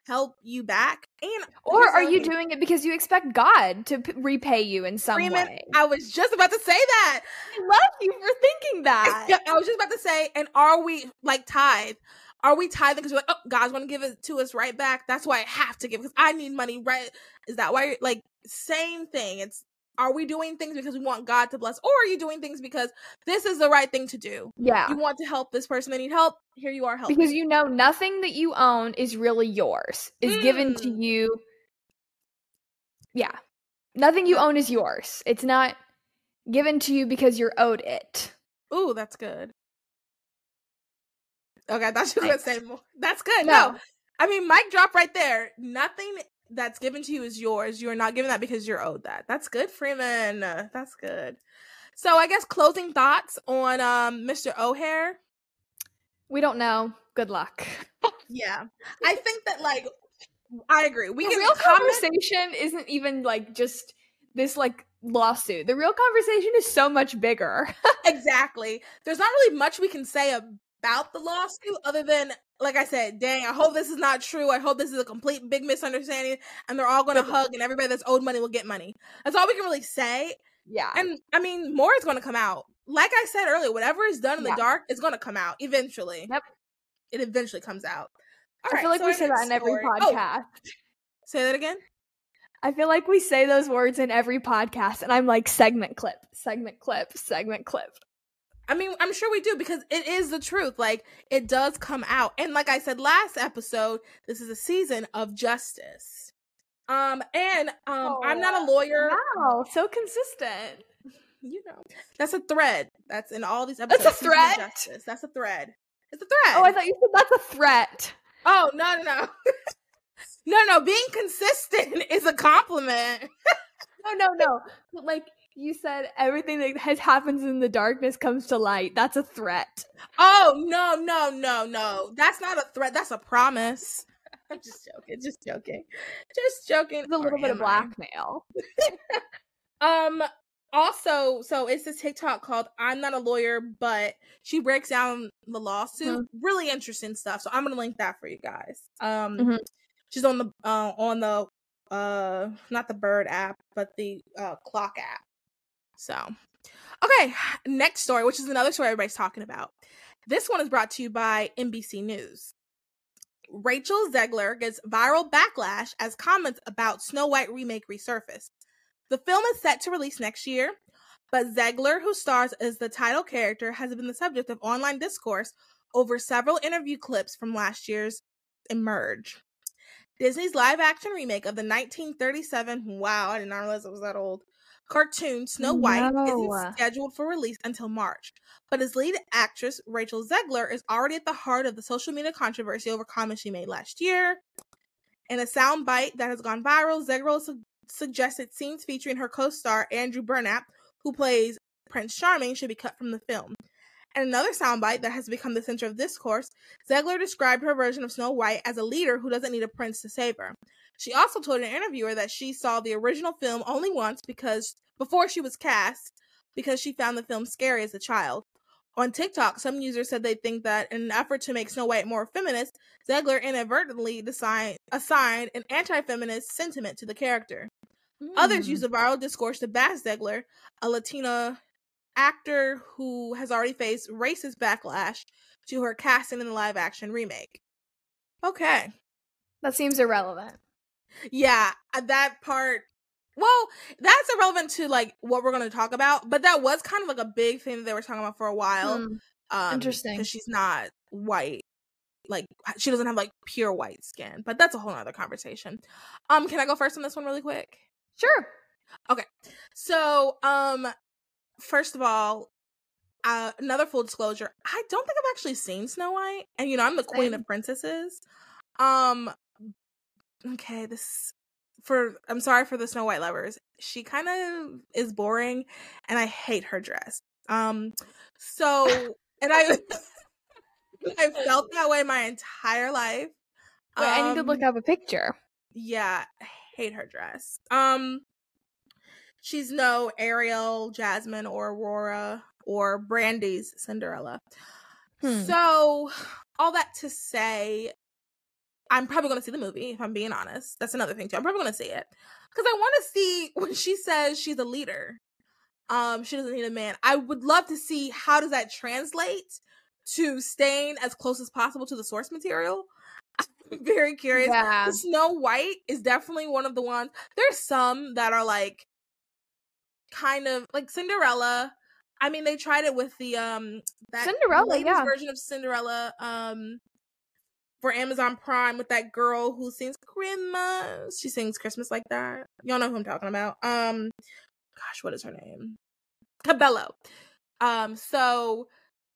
help you back? And Or are you doing it because you expect God to p- repay you in some Freeman, way? I was just about to say that. I love you for thinking that. I was just about to say, and are we like tithe? Are we tithing because we're like, oh, God's going to give it to us right back? That's why I have to give because I need money, right? Is that why? You're, like, same thing. It's are we doing things because we want God to bless, or are you doing things because this is the right thing to do? Yeah. You want to help this person; they need help. Here you are, helping. Because you know nothing that you own is really yours. Is given to Mm. you. Yeah. Nothing you own is yours. It's not given to you because you're owed it. Ooh, that's good. Okay, I thought you were gonna say more. That's good. No. No. I mean, mic drop right there. Nothing that's given to you is yours. You are not given that because you're owed that. That's good, Freeman. That's good. So I guess closing thoughts on um Mr. Oher. We don't know. Good luck. Yeah, I think that like I agree. We the real conversation isn't even like just this like lawsuit. The real conversation is so much bigger. exactly. There's not really much we can say about the lawsuit other than, like I said, dang, I hope this is not true. I hope this is a complete big misunderstanding and they're all going to hug and everybody that's owed money will get money. That's all we can really say. yeah. And I mean, more is going to come out. Like I said earlier, whatever is done in Yeah. the dark is going to come out eventually. Yep. It eventually comes out. All I right, feel like so we say that next in every story- oh, podcast. say that again. I feel like we say those words in every podcast, and I'm like segment clip, segment clip, segment clip. I mean, I'm sure we do because it is the truth. Like it does come out. And like I said last episode, this is a season of justice. Um and um I'm not a lawyer. Wow, so consistent. You know. That's a thread. That's in all these episodes. That's a thread? Justice. That's a thread. It's a thread. Oh, I thought you said that's a threat. Oh, no, no, no. no, no, being consistent is a compliment. No, no, no. But like you said, everything that has happens in the darkness comes to light. That's a threat. Oh, no, no, no, no. That's not a threat. That's a promise. I'm just joking. Just joking. Just joking. It's a little Or bit of blackmail. Um also, so it's this TikTok called I'm not a lawyer, but she breaks down the lawsuit. Really interesting stuff. So I'm gonna link that for you guys. Um Mhm. she's on the uh on the uh not the bird app, but the uh clock app. So okay, next story, which is another story everybody's talking about. This one is brought to you by NBC News. Rachel Zegler gets viral backlash as comments about Snow White remake resurface. The film is set to release next year, but Zegler, who stars as the title character, has been the subject of online discourse over several interview clips from last year's Emerge. Disney's live action remake of the 1937, wow, I did not realize it was that old, cartoon Snow White No. isn't scheduled for release until March. But as lead actress Rachel Zegler is already at the heart of the social media controversy over comments she made last year. In a soundbite that has gone viral, Zegler su- suggested scenes featuring her co-star Andrew Burnap, who plays Prince Charming, should be cut from the film. In another soundbite that has become the center of discourse, Zegler described her version of Snow White as a leader who doesn't need a prince to save her. She also told an interviewer that she saw the original film only once because before she was cast because she found the film scary as a child. On TikTok, some users said they think that in an effort to make Snow White more feminist, Zegler inadvertently design, assigned an anti-feminist sentiment to the character. Others Hmm. use the viral discourse to bash Zegler, a Latina actor who has already faced racist backlash to her casting in the live action remake. Okay. that seems irrelevant. Yeah, uh, that part. Well, that's irrelevant to like what we're going to talk about, but that was kind of like a big thing that they were talking about for a while. Hmm. Um, Interesting. because she's not white. Like she doesn't have like pure white skin, but that's a whole other conversation. Um, can I go first on this one really quick? Sure. Okay. So, um, first of all, uh, another full disclosure: I don't think I've actually seen Snow White, and you know I'm the queen Same. of princesses. Um, okay, this for I'm sorry for the Snow White lovers. She kind of is boring, and I hate her dress. Um, so and I I felt that way my entire life. Wait, I need to Um, look up a picture. yeah, I hate her dress. Um she's no Ariel, Jasmine, or Aurora or Brandy's Cinderella. Hmm. So, all that to say, I'm probably going to see the movie if I'm being honest. That's another thing too. I'm probably going to see it cuz I want to see when she says she's a leader. Um she doesn't need a man. I would love to see how does that translate to staying as close as possible to the source material. I'm very curious. Yeah. Snow White is definitely one of the ones. There's some that are like kind of like Cinderella. I mean, they tried it with the um that Cinderella, yeah. version of Cinderella. Um, for Amazon Prime with that girl who sings Christmas. She sings Christmas like that. Y'all know who I'm talking about. Um, gosh, what is her name? Cabello. Um, so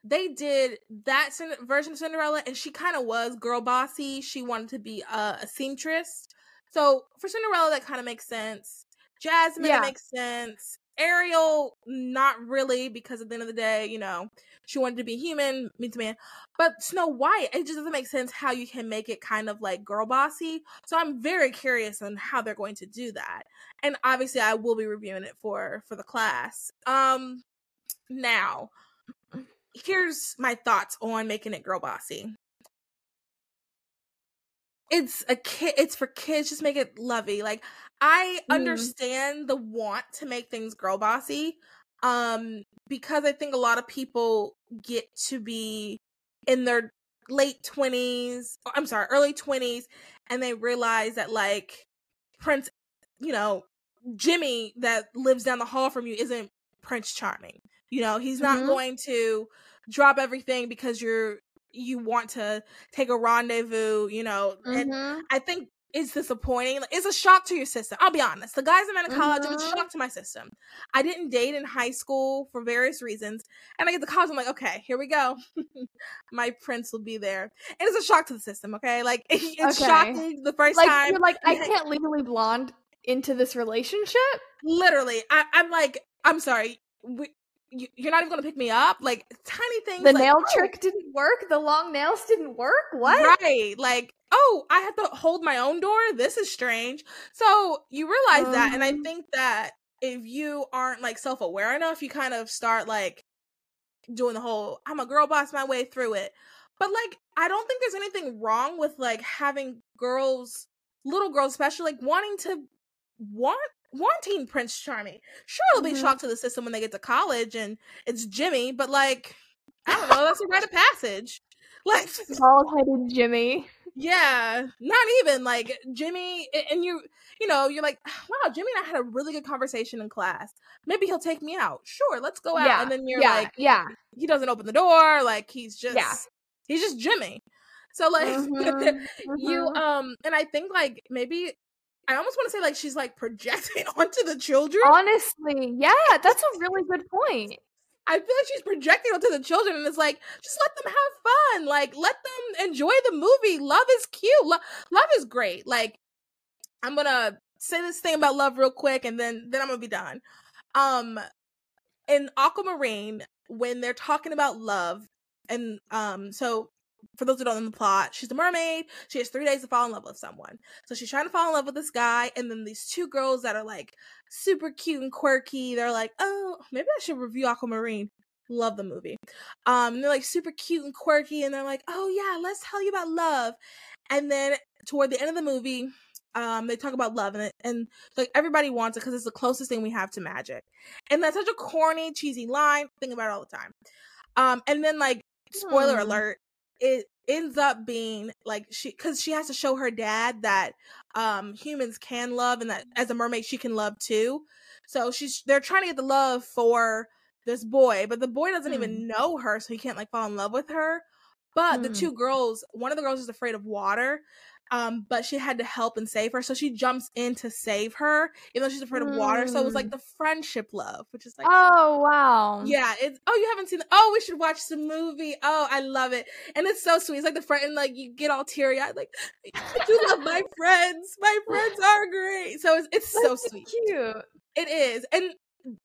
they did that version of Cinderella, and she kind of was girl bossy. She wanted to be a, a seamstress. So for Cinderella, that kind of makes sense. Jasmine yeah. makes sense. Ariel, not really, because at the end of the day, you know, she wanted to be human, meets man. But Snow White, it just doesn't make sense how you can make it kind of like girl bossy. So I'm very curious on how they're going to do that. And obviously I will be reviewing it for for the class. Um now here's my thoughts on making it girl bossy. It's a kid it's for kids, just make it lovey. Like I mm. understand the want to make things girl bossy um because I think a lot of people get to be in their late 20s, I'm sorry, early 20s and they realize that like Prince, you know, Jimmy that lives down the hall from you isn't Prince Charming. You know, he's not mm-hmm. going to drop everything because you're you want to take a rendezvous, you know. Mm-hmm. And I think it's disappointing. It's a shock to your system. I'll be honest. The guys I'm in college, mm-hmm. it was a mm-hmm. shock to my system. I didn't date in high school for various reasons. And I get to college, I'm like, okay, here we go. my prince will be there. And it's a shock to the system, okay? Like it's okay. shocking the first like, time. You're like, I can't legally blonde into this relationship. Literally. I, am like, I'm sorry. We, you're not even gonna pick me up? Like tiny things the like, nail oh. trick didn't work? The long nails didn't work? What? Right like oh i have to hold my own door? This is strange. So you realize um, that and i um. think that if you aren't like self-aware enough you kind of start like doing the whole i'm a girl boss my way through it. But like i don't think there's anything wrong with like having girls little girls especially like wanting to want wanting Prince Charming. Sure, it'll be mm-hmm. shocked to the system when they get to college and it's Jimmy, but like, I don't know, that's a rite of passage. Like bald headed Jimmy. Yeah, not even like Jimmy, and you, you know, you're like, wow, Jimmy and I had a really good conversation in class. Maybe he'll take me out. Sure, let's go out. Yeah. And then you're yeah. like, yeah, he doesn't open the door. Like he's just, yeah. he's just Jimmy. So like, mm-hmm. you, mm-hmm. um, and I think like maybe I almost want to say like she's like projecting onto the children. Honestly, yeah, that's a really good point. I feel like she's projecting onto the children, and it's like just let them have fun, like let them enjoy the movie. Love is cute. Lo- love is great. Like I'm gonna say this thing about love real quick, and then then I'm gonna be done. Um, in Aquamarine, when they're talking about love, and um, so for those who don't know the plot, she's a mermaid. She has three days to fall in love with someone. So she's trying to fall in love with this guy, and then these two girls that are like super cute and quirky. They're like, oh, maybe I should review Aquamarine. Love the movie. Um, they're like super cute and quirky, and they're like, oh yeah, let's tell you about love. And then toward the end of the movie, um, they talk about love and and like everybody wants it because it's the closest thing we have to magic. And that's such a corny, cheesy line. Think about it all the time. Um, and then like spoiler alert, it ends up being like she because she has to show her dad that um humans can love and that as a mermaid she can love too so she's they're trying to get the love for this boy but the boy doesn't mm. even know her so he can't like fall in love with her but mm. the hmm. two girls one of the girls is afraid of water um, but she had to help and save her, so she jumps in to save her, even though she's afraid of water. So it was like mm. the friendship love, which is like, oh wow, yeah. It's oh, you haven't seen it? Oh, we should watch the movie. Oh, I love it, and it's so sweet. It's like the friend, and like you get all teary eyed, like I do love my friends. My friends are great. So it's it's so sweet, cute. It is, and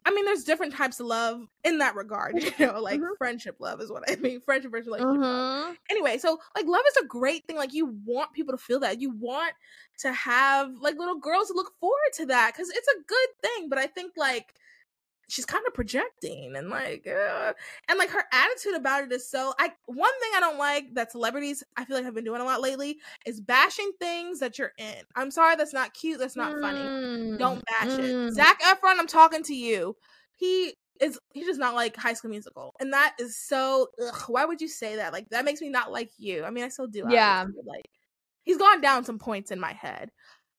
I mean, there's different types of love in that regard, you know, like mm-hmm. friendship love is what I mean. Friendship versus like mm-hmm. Anyway, so like love is a great thing. Like you want people to feel that. You want to have like little girls look forward to that because it's a good thing. But I think like she's kind of projecting and like uh, and like her attitude about it is so I one thing I don't like that celebrities I feel like have been doing a lot lately is bashing things that you're in. I'm sorry that's not cute, that's not mm, funny. Don't bash mm. it. Zac Efron, I'm talking to you. He is he does not like high school musical. And that is so ugh, why would you say that? Like that makes me not like you. I mean I still do. Yeah. Like he's gone down some points in my head.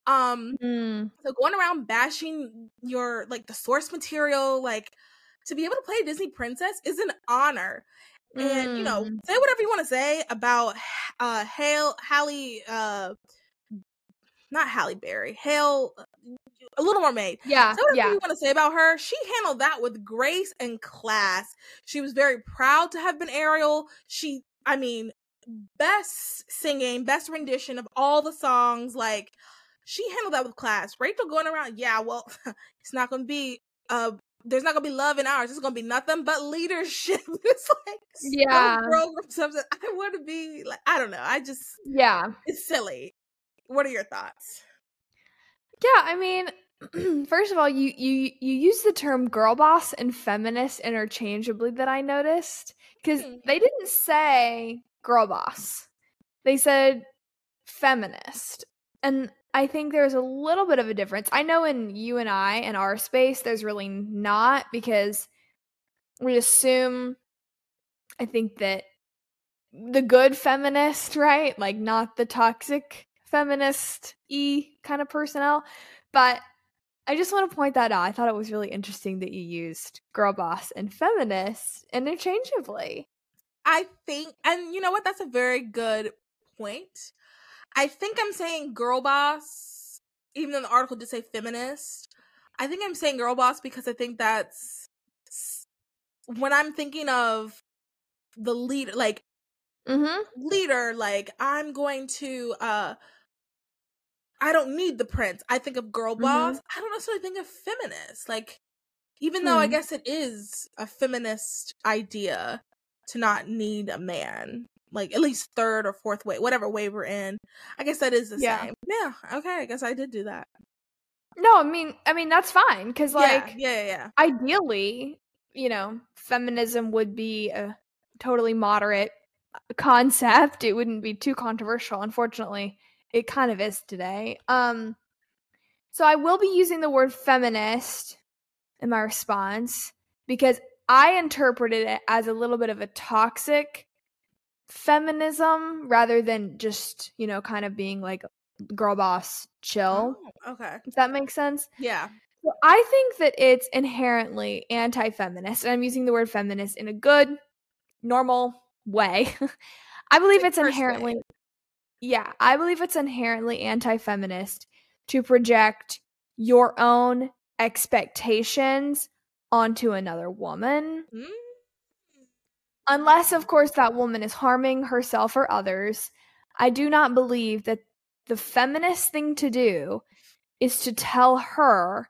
Um, mm. so going around bashing your like the source material, like to be able to play a Disney princess is an honor. And you know, Mm. say whatever you want to say about uh Hale Halle uh not Halle Berry, Hale a little mermaid. Yeah, Say whatever yeah. you want to say about her. She handled that with grace and class. She was very proud to have been Ariel. She, I mean, best singing, best rendition of all the songs. Like, she handled that with class. Rachel going around, yeah, well, it's not going to be, uh, there's not gonna be love in ours. It's gonna be nothing but leadership. it's like Yeah. something. I want to be like I don't know. I just Yeah. it's silly. What are your thoughts? Yeah, I mean, first of all, you you you use the term girl boss and feminist interchangeably that I noticed because Hmm. they didn't say girl boss. They said feminist. And I think there's a little bit of a difference. I know in you and I and our space there's really not because we assume I think that the good feminist, right? Like not the toxic feminist e kind of personnel. But I just want to point that out. I thought it was really interesting that you used girl boss and feminist interchangeably. I think, and you know what? That's a very good point. I think I'm saying girl boss, even though the article did say feminist. I think I'm saying girl boss because I think that's when I'm thinking of the leader, like Mm-hmm. leader, like I'm going to, uh, I don't need the prince. I think of girl boss. I don't necessarily think of feminist. Like, even though I Hmm. guess it is a feminist idea to not need a man, like at least third or fourth wave, whatever wave we're in. I guess that is the Yeah. same. Yeah. Okay. I guess I did do that. No, I mean, I mean that's fine because like yeah. Yeah. Yeah. ideally, you know, feminism would be a totally moderate concept. It wouldn't be too controversial. Unfortunately, it kind of is today. Um so I will be using the word feminist in my response because I interpreted it as a little bit of a toxic feminism rather than just, you know, kind of being like girl boss chill. Oh, okay. If that makes sense. Yeah. So I think that it's inherently anti feminist. And I'm using the word feminist in a good, normal way. I believe Like it's first way. inherently, yeah, I believe it's inherently anti feminist to project your own expectations onto another woman. Mm. Unless, of course, that woman is harming herself or others. I do not believe that the feminist thing to do is to tell her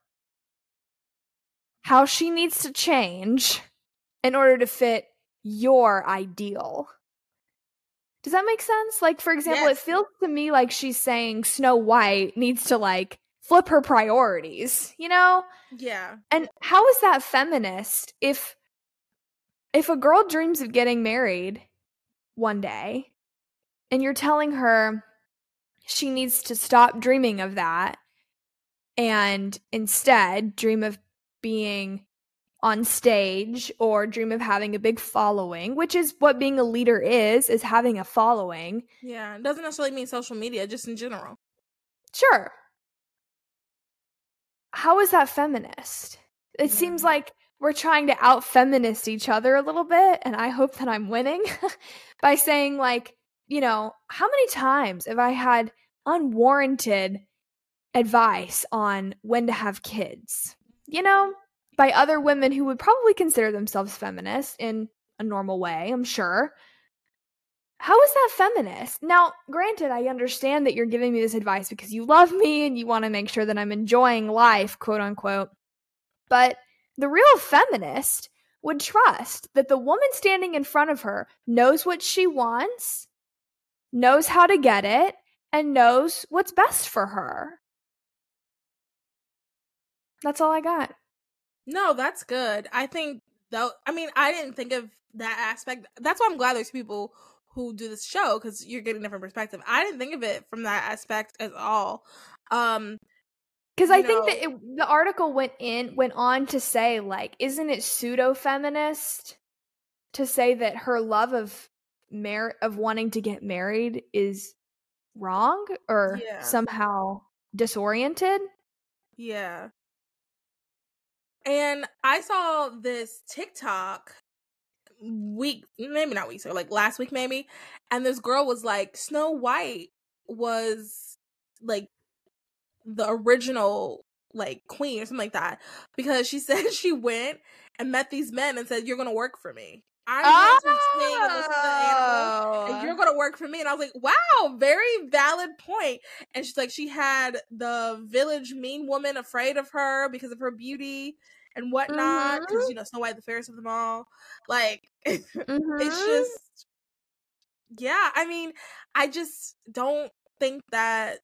how she needs to change in order to fit your ideal. Does that make sense? Like, for example, Yes. it feels to me like she's saying Snow White needs to, like, flip her priorities, you know? Yeah. And how is that feminist if if a girl dreams of getting married one day and you're telling her she needs to stop dreaming of that and instead dream of being on stage or dream of having a big following, which is what being a leader is, is having a following. Yeah. It doesn't necessarily mean social media, just in general. Sure. How is that feminist? It seems like we're trying to out feminist each other a little bit, and I hope that I'm winning by saying, like, you know, how many times have I had unwarranted advice on when to have kids? You know, by other women who would probably consider themselves feminist in a normal way, I'm sure. How is that feminist? Now, granted, I understand that you're giving me this advice because you love me and you want to make sure that I'm enjoying life, quote unquote. But the real feminist would trust that the woman standing in front of her knows what she wants, knows how to get it, and knows what's best for her. That's all I got. No, that's good. I think though. I mean, I didn't think of that aspect. That's why I'm glad there's people who do this show because you're getting a different perspective. I didn't think of it from that aspect at all. Um, Because I think that it, the article went in went on to say like, isn't it pseudo feminist to say that her love of mar- of wanting to get married is wrong or Yeah. somehow disoriented? yeah. And I saw this TikTok week, maybe not weeks ago, like last week maybe, and this girl was like, Snow White was like the original like queen or something like that because she said she went and met these men and said you're gonna work for me i'm going to king and listen to the animals and you're gonna work for me and i was like wow very valid point and she's like she had the village mean woman afraid of her because of her beauty and whatnot because Mhm. you know snow white the fairest of them all like it's Mhm. just yeah i mean i just don't think that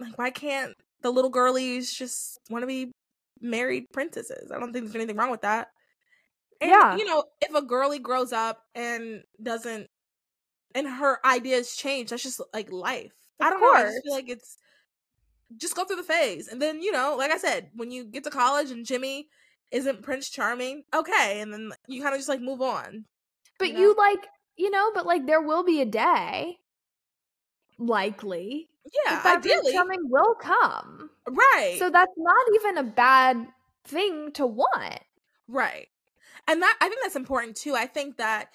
like why can't the little girlies just want to be married princesses? I don't think there's anything wrong with that. And Yeah. you know if a girly grows up and doesn't and her ideas change that's just like life. I don't know i just feel like it's just go through the phase and then you know like i said when you get to college and jimmy isn't prince charming okay and then you kind of just like move on But you you, like, you know, but like there will be a day, likely, yeah that ideally Charming will come. right So that's not even a bad thing to want. Right. And that I think that's important too. I think that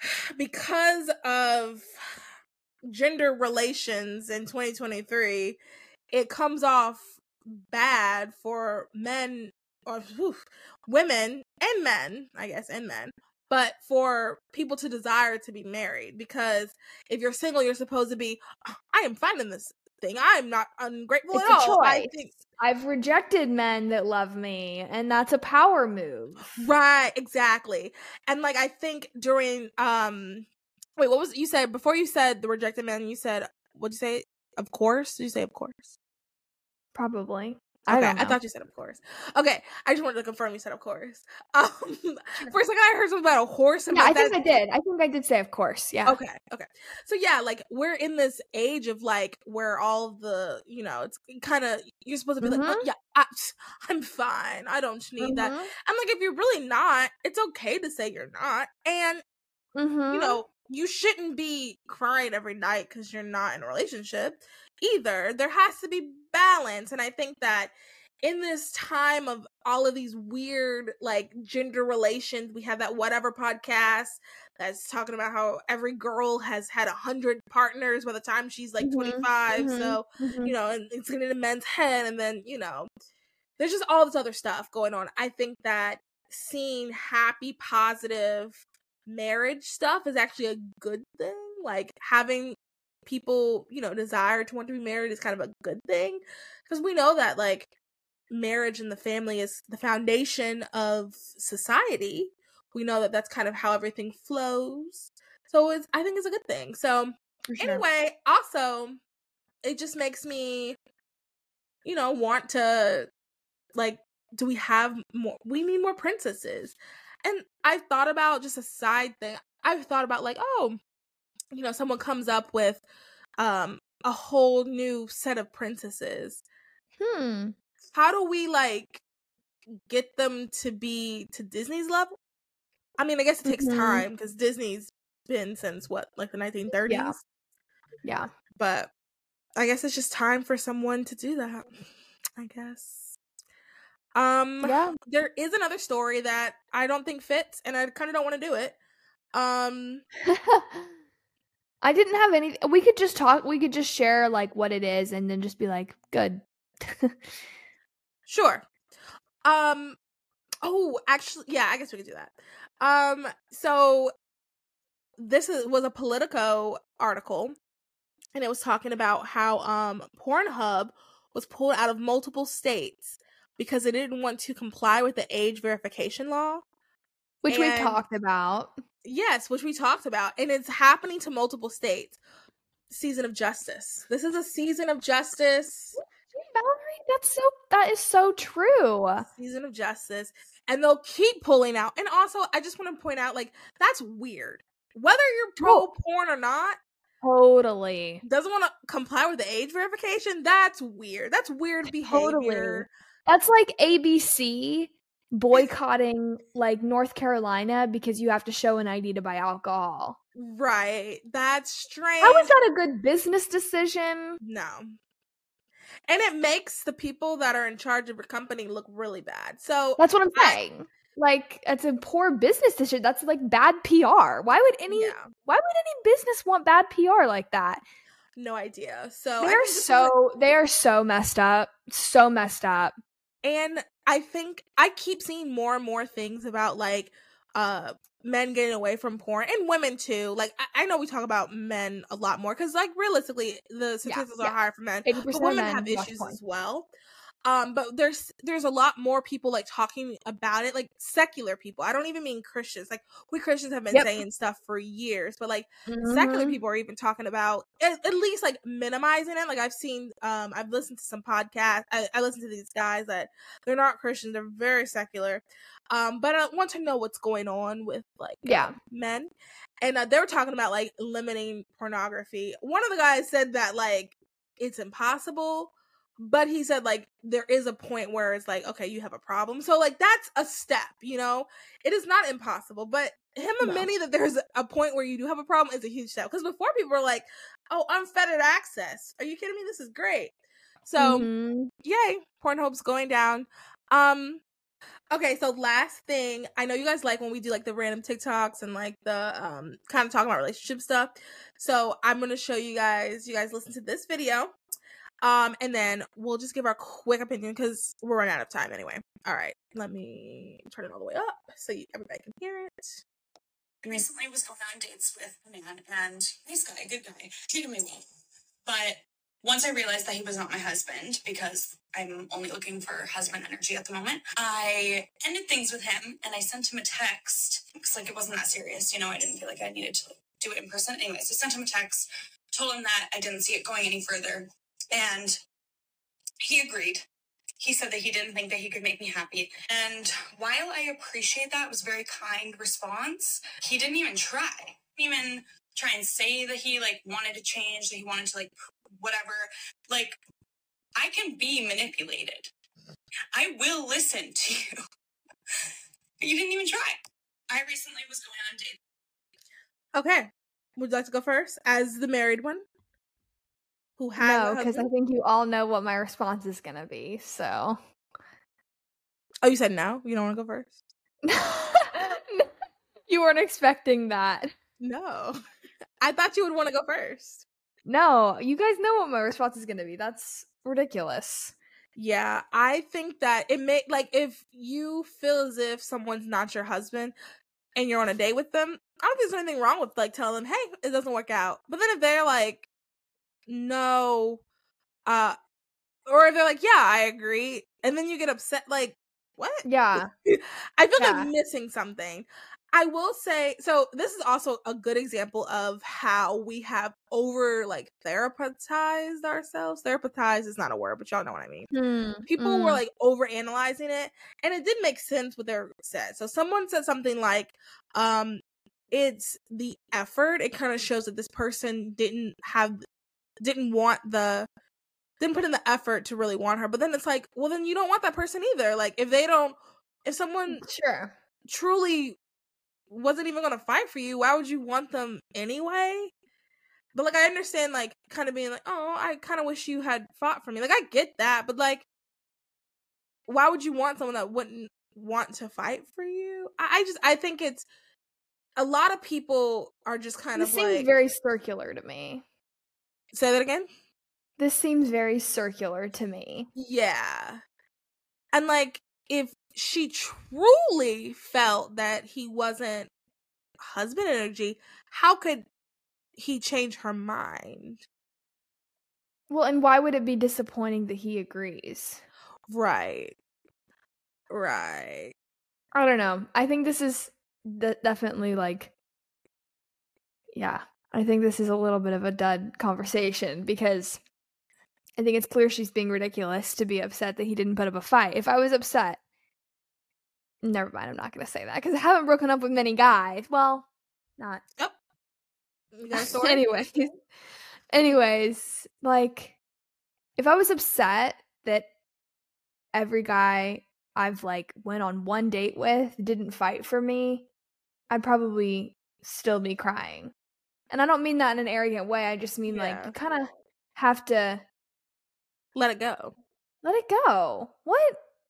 because of gender relations in 2023, it comes off bad for men or whew, women and men, I guess, and men, but for people to desire to be married because if you're single, you're supposed to be I am finding this thing. I'm not ungrateful It's at all. I choice. think I've rejected men that love me, and that's a power move. Right, exactly. And like I think during um wait, what was you said before you said the rejected man, you said what'd you say? Of course? Did you say of course? Probably. Okay, I know. thought you said of course. Okay, I just wanted to confirm you said of course. Um for a second I heard something about a horse and yeah, I think I did. I think I did say, of course. Yeah. Okay, okay. So yeah, like we're in this age of like where all the you know it's kind of you're supposed to be like, oh, Mhm. yeah, I, I'm fine. I don't need that. Mhm. I'm like, if you're really not, it's okay to say you're not, and Mhm. you know, you shouldn't be crying every night because you're not in a relationship either. There has to be balance. And I think that in this time of all of these weird, like, gender relations, we have that whatever podcast that's talking about how every girl has had a hundred partners by the time she's like Mhm, 25. mhm, So, mhm. you know, and it's getting in a men's head, and then you know, there's just all this other stuff going on. I think that seeing happy, positive marriage stuff is actually a good thing. Like having people, you know, desire to want to be married is kind of a good thing because we know that like marriage and the family is the foundation of society. We know that that's kind of how everything flows. So it's I think it's a good thing. So sure. anyway, also it just makes me you know want to like do we have more we need more princesses and i've thought about just a side thing i've thought about like oh you know someone comes up with um a whole new set of princesses Hmm. how do we like get them to be to disney's level i mean i guess it takes Mhm. time because disney's been since what like the 1930s Yeah. but I guess it's just time for someone to do that. I guess. Um Yeah. there is another story that I don't think fits and I kind of don't want to do it. Um I didn't have any. We could just talk. We could just share like what it is, and then just be like, good. sure. Um oh, actually yeah, I guess we could do that. Um so this is, was a Politico article and it was talking about how um Pornhub was pulled out of multiple states because it didn't want to comply with the age verification law. Which we've talked about. Yes, which we talked about, and it's happening to multiple states. Season of Justice. This is a season of justice. Valerie, that's so. That is so true. Season of justice, and they'll keep pulling out. And also, I just want to point out, like that's weird. Whether you're pro porn or not, Totally. doesn't want to comply with the age verification. That's weird. That's weird behavior. Totally. That's like ABC boycotting like North Carolina because you have to show an ID to buy alcohol. Right. That's strange. How is that a good business decision? No. and it makes the people that are in charge of your company look really bad. So That's what I'm I- saying. like it's a poor business decision. That's like bad PR. Why would any yeah, why would any business want bad PR like that? no idea. So They're so they are so messed up. So messed up. and I think I keep seeing more and more things about like uh men getting away from porn and women too. Like I, I know we talk about men a lot more because like realistically the statistics are yeah. higher for men, 80% but women men have issues as well. Um, but there's there's a lot more people like talking about it, like secular people. I don't even mean Christians. Like we Christians have been Yep. saying stuff for years, but like secular Mhm. people are even talking about at, at least like minimizing it like i've seen um i've listened to some podcasts I, I listen to these guys that they're not christians they're very secular um but i want to know what's going on with like Yeah. um, men and uh, they were talking about like limiting pornography one of the guys said that like it's impossible but he said like there is a point where it's like okay you have a problem. So like that's a step you know? It is not impossible but him No. admitting that there's a point where you do have a problem is a huge step because before people were like oh unfettered access. Are you kidding me? This is great. So Mhm. yay pornhub's going down. Um okay so last thing i know you guys like when we do like the random tiktoks and like the um kind of talking about relationship stuff. So i'm gonna show you guys you guys listen to this video um and then we'll just give our quick opinion because we're running out of time anyway all right let me turn it all the way up so you, everybody can hear it I recently was going on dates with a man, and nice guy, good guy, treated me well. But once I realized that he was not my husband, because I'm only looking for husband energy at the moment, I ended things with him, and I sent him a text because like it wasn't that serious, you know. I didn't feel like I needed to do it in person. Anyways, I sent him a text, told him that I didn't see it going any further, and he agreed. He said that he didn't think that he could make me happy. And while I appreciate that, was very kind response, he didn't even try. Even try and say that he like wanted to change, that he wanted to like whatever. Like I can be manipulated. I will listen to you. but you didn't even try. I recently was going on dates. okay would you like to go first as the married one who has No, because I think you all know what my response is gonna be. So oh you said no you don't want to go first you weren't expecting that. no i thought you would want to go first No, you guys know what my response is gonna be. That's ridiculous. Yeah, I think that it may like if you feel as if someone's not your husband and you're on a date with them, I don't think there's anything wrong with like telling them, "Hey, it doesn't work out." But then if they're like, "No," uh, or they're like, "Yeah, I agree," and then you get upset, like, "What?" Yeah. I feel like I'm missing something. I will say so this is also a good example of how we have over like therapized ourselves. Therapized is not a word, but y'all know what I mean. Hmm, People were mm. like over analyzing it and it did make sense what they said. So someone said something like, um, it's the effort. It kind of shows that this person didn't have didn't want the didn't put in the effort to really want her. But then it's like, well then you don't want that person either. Like if they don't if someone sure. truly wasn't even gonna fight for you, why would you want them anyway? But like I understand like kind of being like, oh, I kind of wish you had fought for me. Like I get that, but like why would you want someone that wouldn't want to fight for you? I, I just I think it's a lot of people are just kind This of seems like very circular to me. Say that again. This seems very circular to me. Yeah. And like if she truly felt that he wasn't husband energy, how could he change her mind? Well, and why would it be disappointing that he agrees? Right. Right. I don't know. I think this is de- definitely like, yeah, I think this is a little bit of a dud conversation because I think it's clear she's being ridiculous to be upset that he didn't put up a fight. If I was upset, never mind, I'm not going to say that because I haven't broken up with many guys. Well, not. Oh. You got a story? anyways, anyways, like if I was upset that every guy I've like went on one date with didn't fight for me, I'd probably still be crying. And I don't mean that in an arrogant way. I just mean like you kind of have to Let it go. Let it go. What?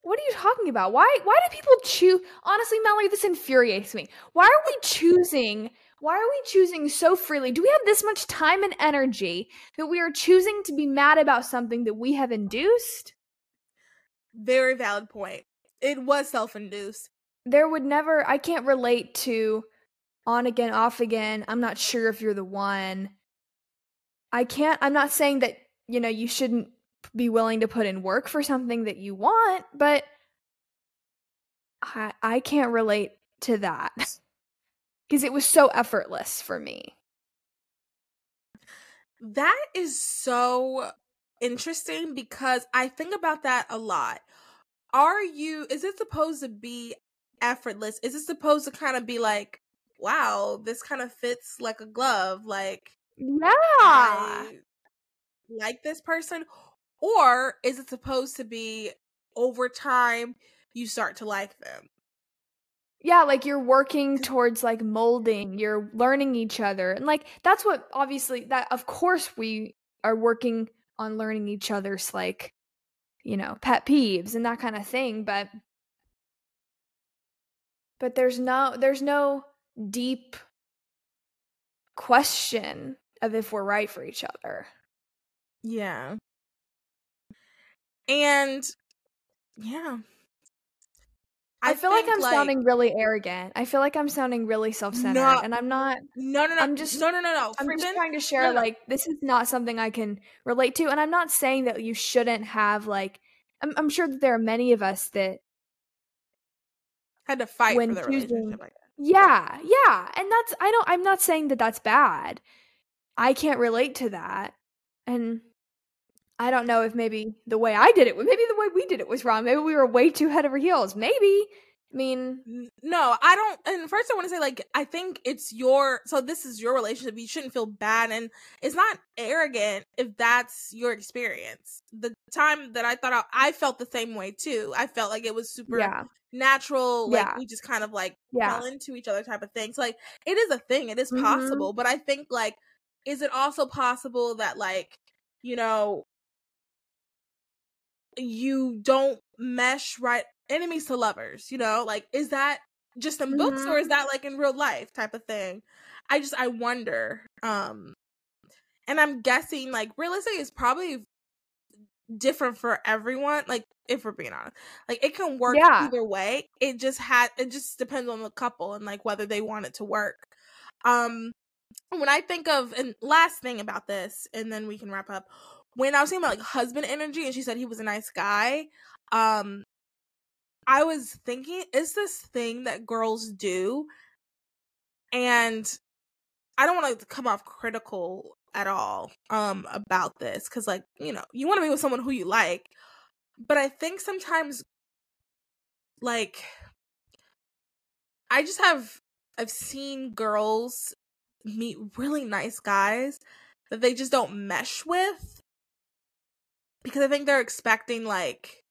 What are you talking about? Why why do people choose honestly, Mallory, this infuriates me. Why are we choosing why are we choosing so freely? Do we have this much time and energy that we are choosing to be mad about something that we have induced? Very valid point. It was self induced. There would never I can't relate to on again, off again. I'm not sure if you're the one. I can't I'm not saying that, you know, you shouldn't be willing to put in work for something that you want, but I, I can't relate to that because it was so effortless for me. That is so interesting because I think about that a lot. Are you, is it supposed to be effortless? Is it supposed to kind of be like, wow, this kind of fits like a glove? Like, yeah. I like this person? Or is it supposed to be over time you start to like them? Yeah, like you're working towards like molding, you're learning each other. And like that's what obviously that of course we are working on learning each other's like you know, pet peeves and that kind of thing, but but there's no there's no deep question of if we're right for each other. Yeah. And yeah. I, feel like I'm sounding really arrogant. I feel like I'm sounding really self-centered, No. and I'm not. no, no, no. I'm just- no, no, no, no. I'm just trying to share no. like this is not something I can relate to, and I'm not saying that you shouldn't have like. I'm, I'm sure that there are many of us that had to fight when for the choosing- relationship like. Yeah, yeah. And that's I don't I'm not saying that that's bad. I can't relate to that. And I don't know if maybe the way I did it, maybe the way we did it was wrong. Maybe we were way too head over heels. Maybe. Mean, No, I don't. And first, I want to say, like, I think it's your. So this is your relationship. You shouldn't feel bad, and it's not arrogant if that's your experience. The time that I thought I, I felt the same way too. I felt like it was super yeah. natural. Like Yeah. we just kind of like Yeah. fell into each other type of thing. So like it is a thing. It is Mhm. possible. But I think like, is it also possible that like, you know, you don't mesh right enemies to lovers, you know? Like is that just in books or is that like in real life type of thing? I just I wonder. Um and I'm guessing like realistic is probably different for everyone. Like if we're being honest, like it can work Yeah. either way. It just had it just depends on the couple and like whether they want it to work. Um, when I think of and last thing about this, and then we can wrap up. When I was thinking about like husband energy, and she said he was a nice guy. Um, I was thinking, is this thing that girls do? And I don't want to come off critical at all um about this because like you know you want to be with someone who you like but i think sometimes like i just have i've seen girls meet really nice guys that they just don't mesh with because i think they're expecting like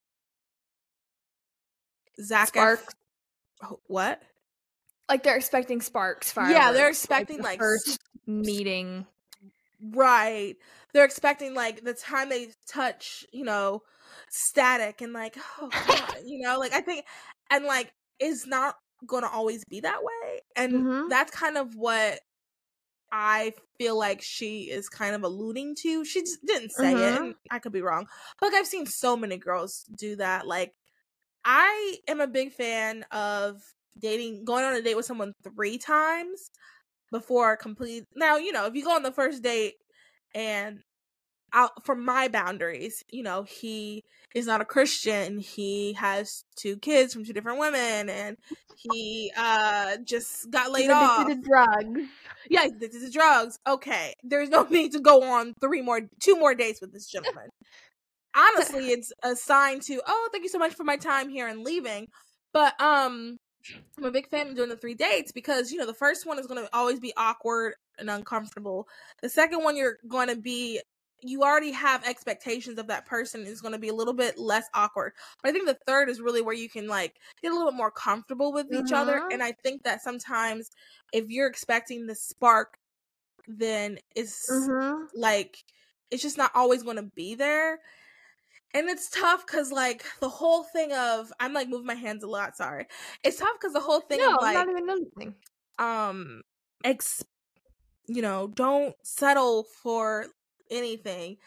Zac Sparks. What Like they're expecting sparks Yeah, they're expecting, the like, first meeting. Right. They're expecting like the time they touch, you know, static and like, oh, God, you know, like I think, and like, it's not going to always be that way. And Mhm. that's kind of what I feel like she is kind of alluding to. She just didn't say it, Mhm. and I could be wrong. But like, I've seen so many girls do that. Like, I am a big fan of dating, going on a date with someone three times before complete. Now, you know, if you go on the first date and out from my boundaries, you know, he is not a Christian. He has two kids from two different women, and he uh just got laid He's off. addicted to drugs. Yeah, addicted to drugs. Okay, there's no need to go on three more, two more dates with this gentleman. Honestly, it's a sign to oh, thank you so much for my time here and leaving. But um, I'm a big fan of doing the three dates because you know the first one is going to always be awkward and uncomfortable. The second one you're going to be you already have expectations of that person is going to be a little bit less awkward. But I think the third is really where you can like get a little bit more comfortable with each other. Mhm. And I think that sometimes if you're expecting the spark, then it's Mm-hmm. like it's just not always going to be there. And it's tough because like the whole thing of i'm like moving my hands a lot sorry it's tough because the whole thing no, of like not even noticing. um ex you know don't settle for anything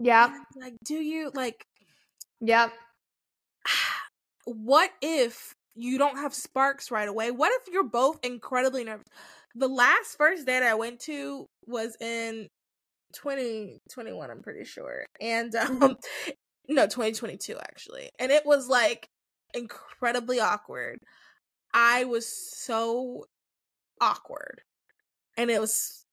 Yeah. And, like do you like Yep. what if you don't have sparks right away what if you're both incredibly nervous the last first date i went to was in 2021 i'm pretty sure and um no 2022 actually and it was like incredibly awkward i was so awkward and it was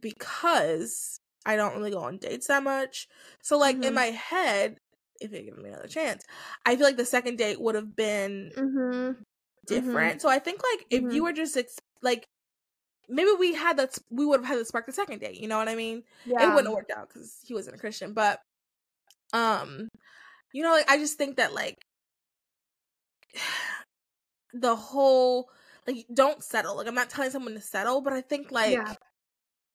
because i don't really go on dates that much so like in Mhm. my head if they give me another chance i feel like the second date would have been Mm-hmm. different so i think like if you Mhm. were just ex- like maybe we had that we would have had the spark the second date you know what i mean Yeah. it wouldn't have worked out because he wasn't a Christian. But um, you know, like I just think that like the whole like don't settle. Like I'm not telling someone to settle, but I think like Yeah.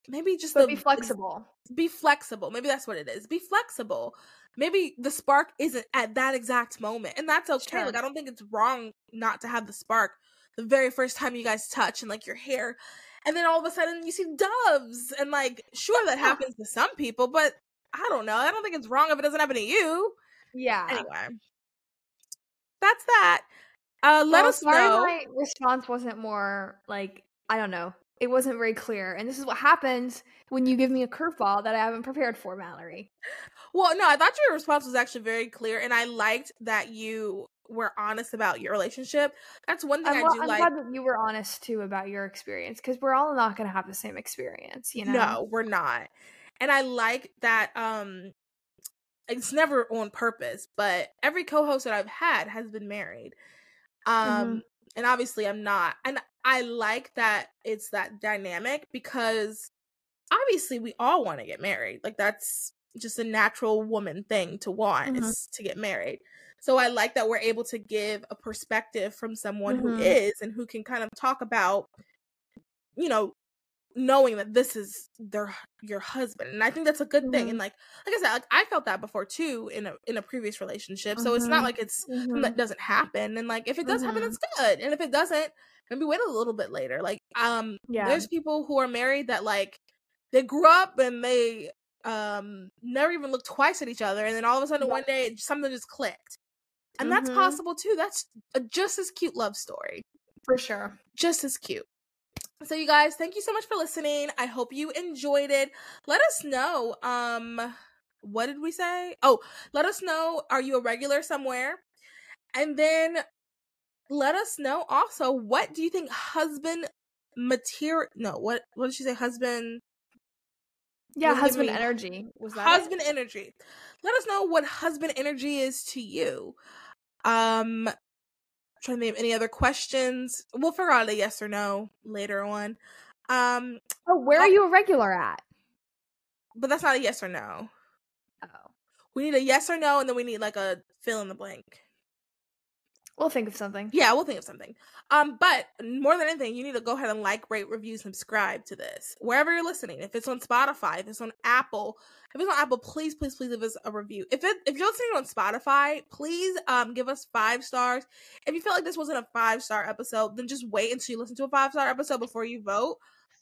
maybe just the be flexible. Be flexible. Maybe that's what it is. Be flexible. Maybe the spark isn't at that exact moment, and that's okay. Sure. Like I don't think it's wrong not to have the spark the very first time you guys touch and like your hair and then all of a sudden you see doves and like sure that happens to some people but i don't know i don't think it's wrong if it doesn't happen to you Yeah. anyway that's that uh let us sorry know my response wasn't more like I don't know. It wasn't very clear. And this is what happens when you give me a curveball that I haven't prepared for, Mallory. well no i thought your response was actually very clear and i liked that you were honest about your relationship that's one thing I'm, i do I'm like glad that you were honest too about your experience because we're all not going to have the same experience, you know? No, we're not. And I like that um it's never on purpose, but every co-host that I've had has been married. Um Mm-hmm. and obviously I'm not. And I like that it's that dynamic because obviously we all want to get married. Like that's just a natural woman thing to want Mhm. is to get married. So I like that we're able to give a perspective from someone who Mhm. is and who can kind of talk about you know knowing that this is their your husband and i think that's a good thing Mhm. and like like i said like i felt that before too in a in a previous relationship so it's not Mhm. like it's something Mhm. that doesn't happen and like if it does happen it's good and if it doesn't maybe wait a little bit later like um Yeah. there's people who are married that like they grew up and they um never even looked twice at each other and then all of a sudden Yeah. one day something just clicked and that's possible too that's a just as cute love story For sure. just as cute. So you guys, thank you so much for listening. I hope you enjoyed it. Let us know um what did we say? Oh, let us know are you a regular somewhere? And then let us know also what do you think husband material no, what what did she say husband Yeah, husband energy. Was that it? husband energy. Let us know what husband energy is to you. Um trying to of any other questions. We'll figure out a yes or no later on. Um Oh, where are you a regular at? but that's not a yes or no. Oh. We need a yes or no and then we need like a fill in the blank. We'll think of something. Yeah, we'll think of something. Um, but more than anything, you need to go ahead and like, rate, review, subscribe to this wherever you're listening. If it's on Spotify, if it's on Apple, if it's on Apple, please, please, please give us a review. If it if you're listening on Spotify, please um give us five stars. If you feel like this wasn't a five star episode, then just wait until you listen to a five star episode before you vote.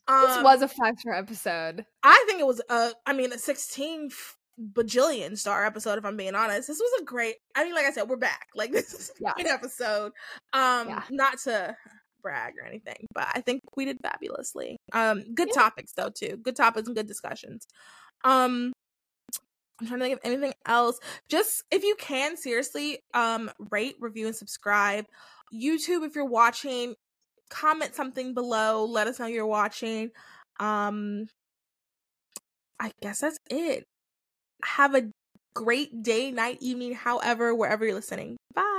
Um, This was a five star episode. I think it was a, I mean, a 16 f- bajillion star episode. If I'm being honest, this was a great. I mean, like I said, we're back. Like this is a Yeah. great episode. Um, Yeah. not to brag or anything, but I think we did fabulously. Um, good Yeah. topics though too. Good topics and good discussions. Um. I'm trying to think of anything else. Just if you can, seriously, um, rate, review, and subscribe. YouTube, if you're watching, comment something below. Let us know you're watching. Um, I guess that's it. Have a great day, night, evening, however, wherever you're listening. Bye.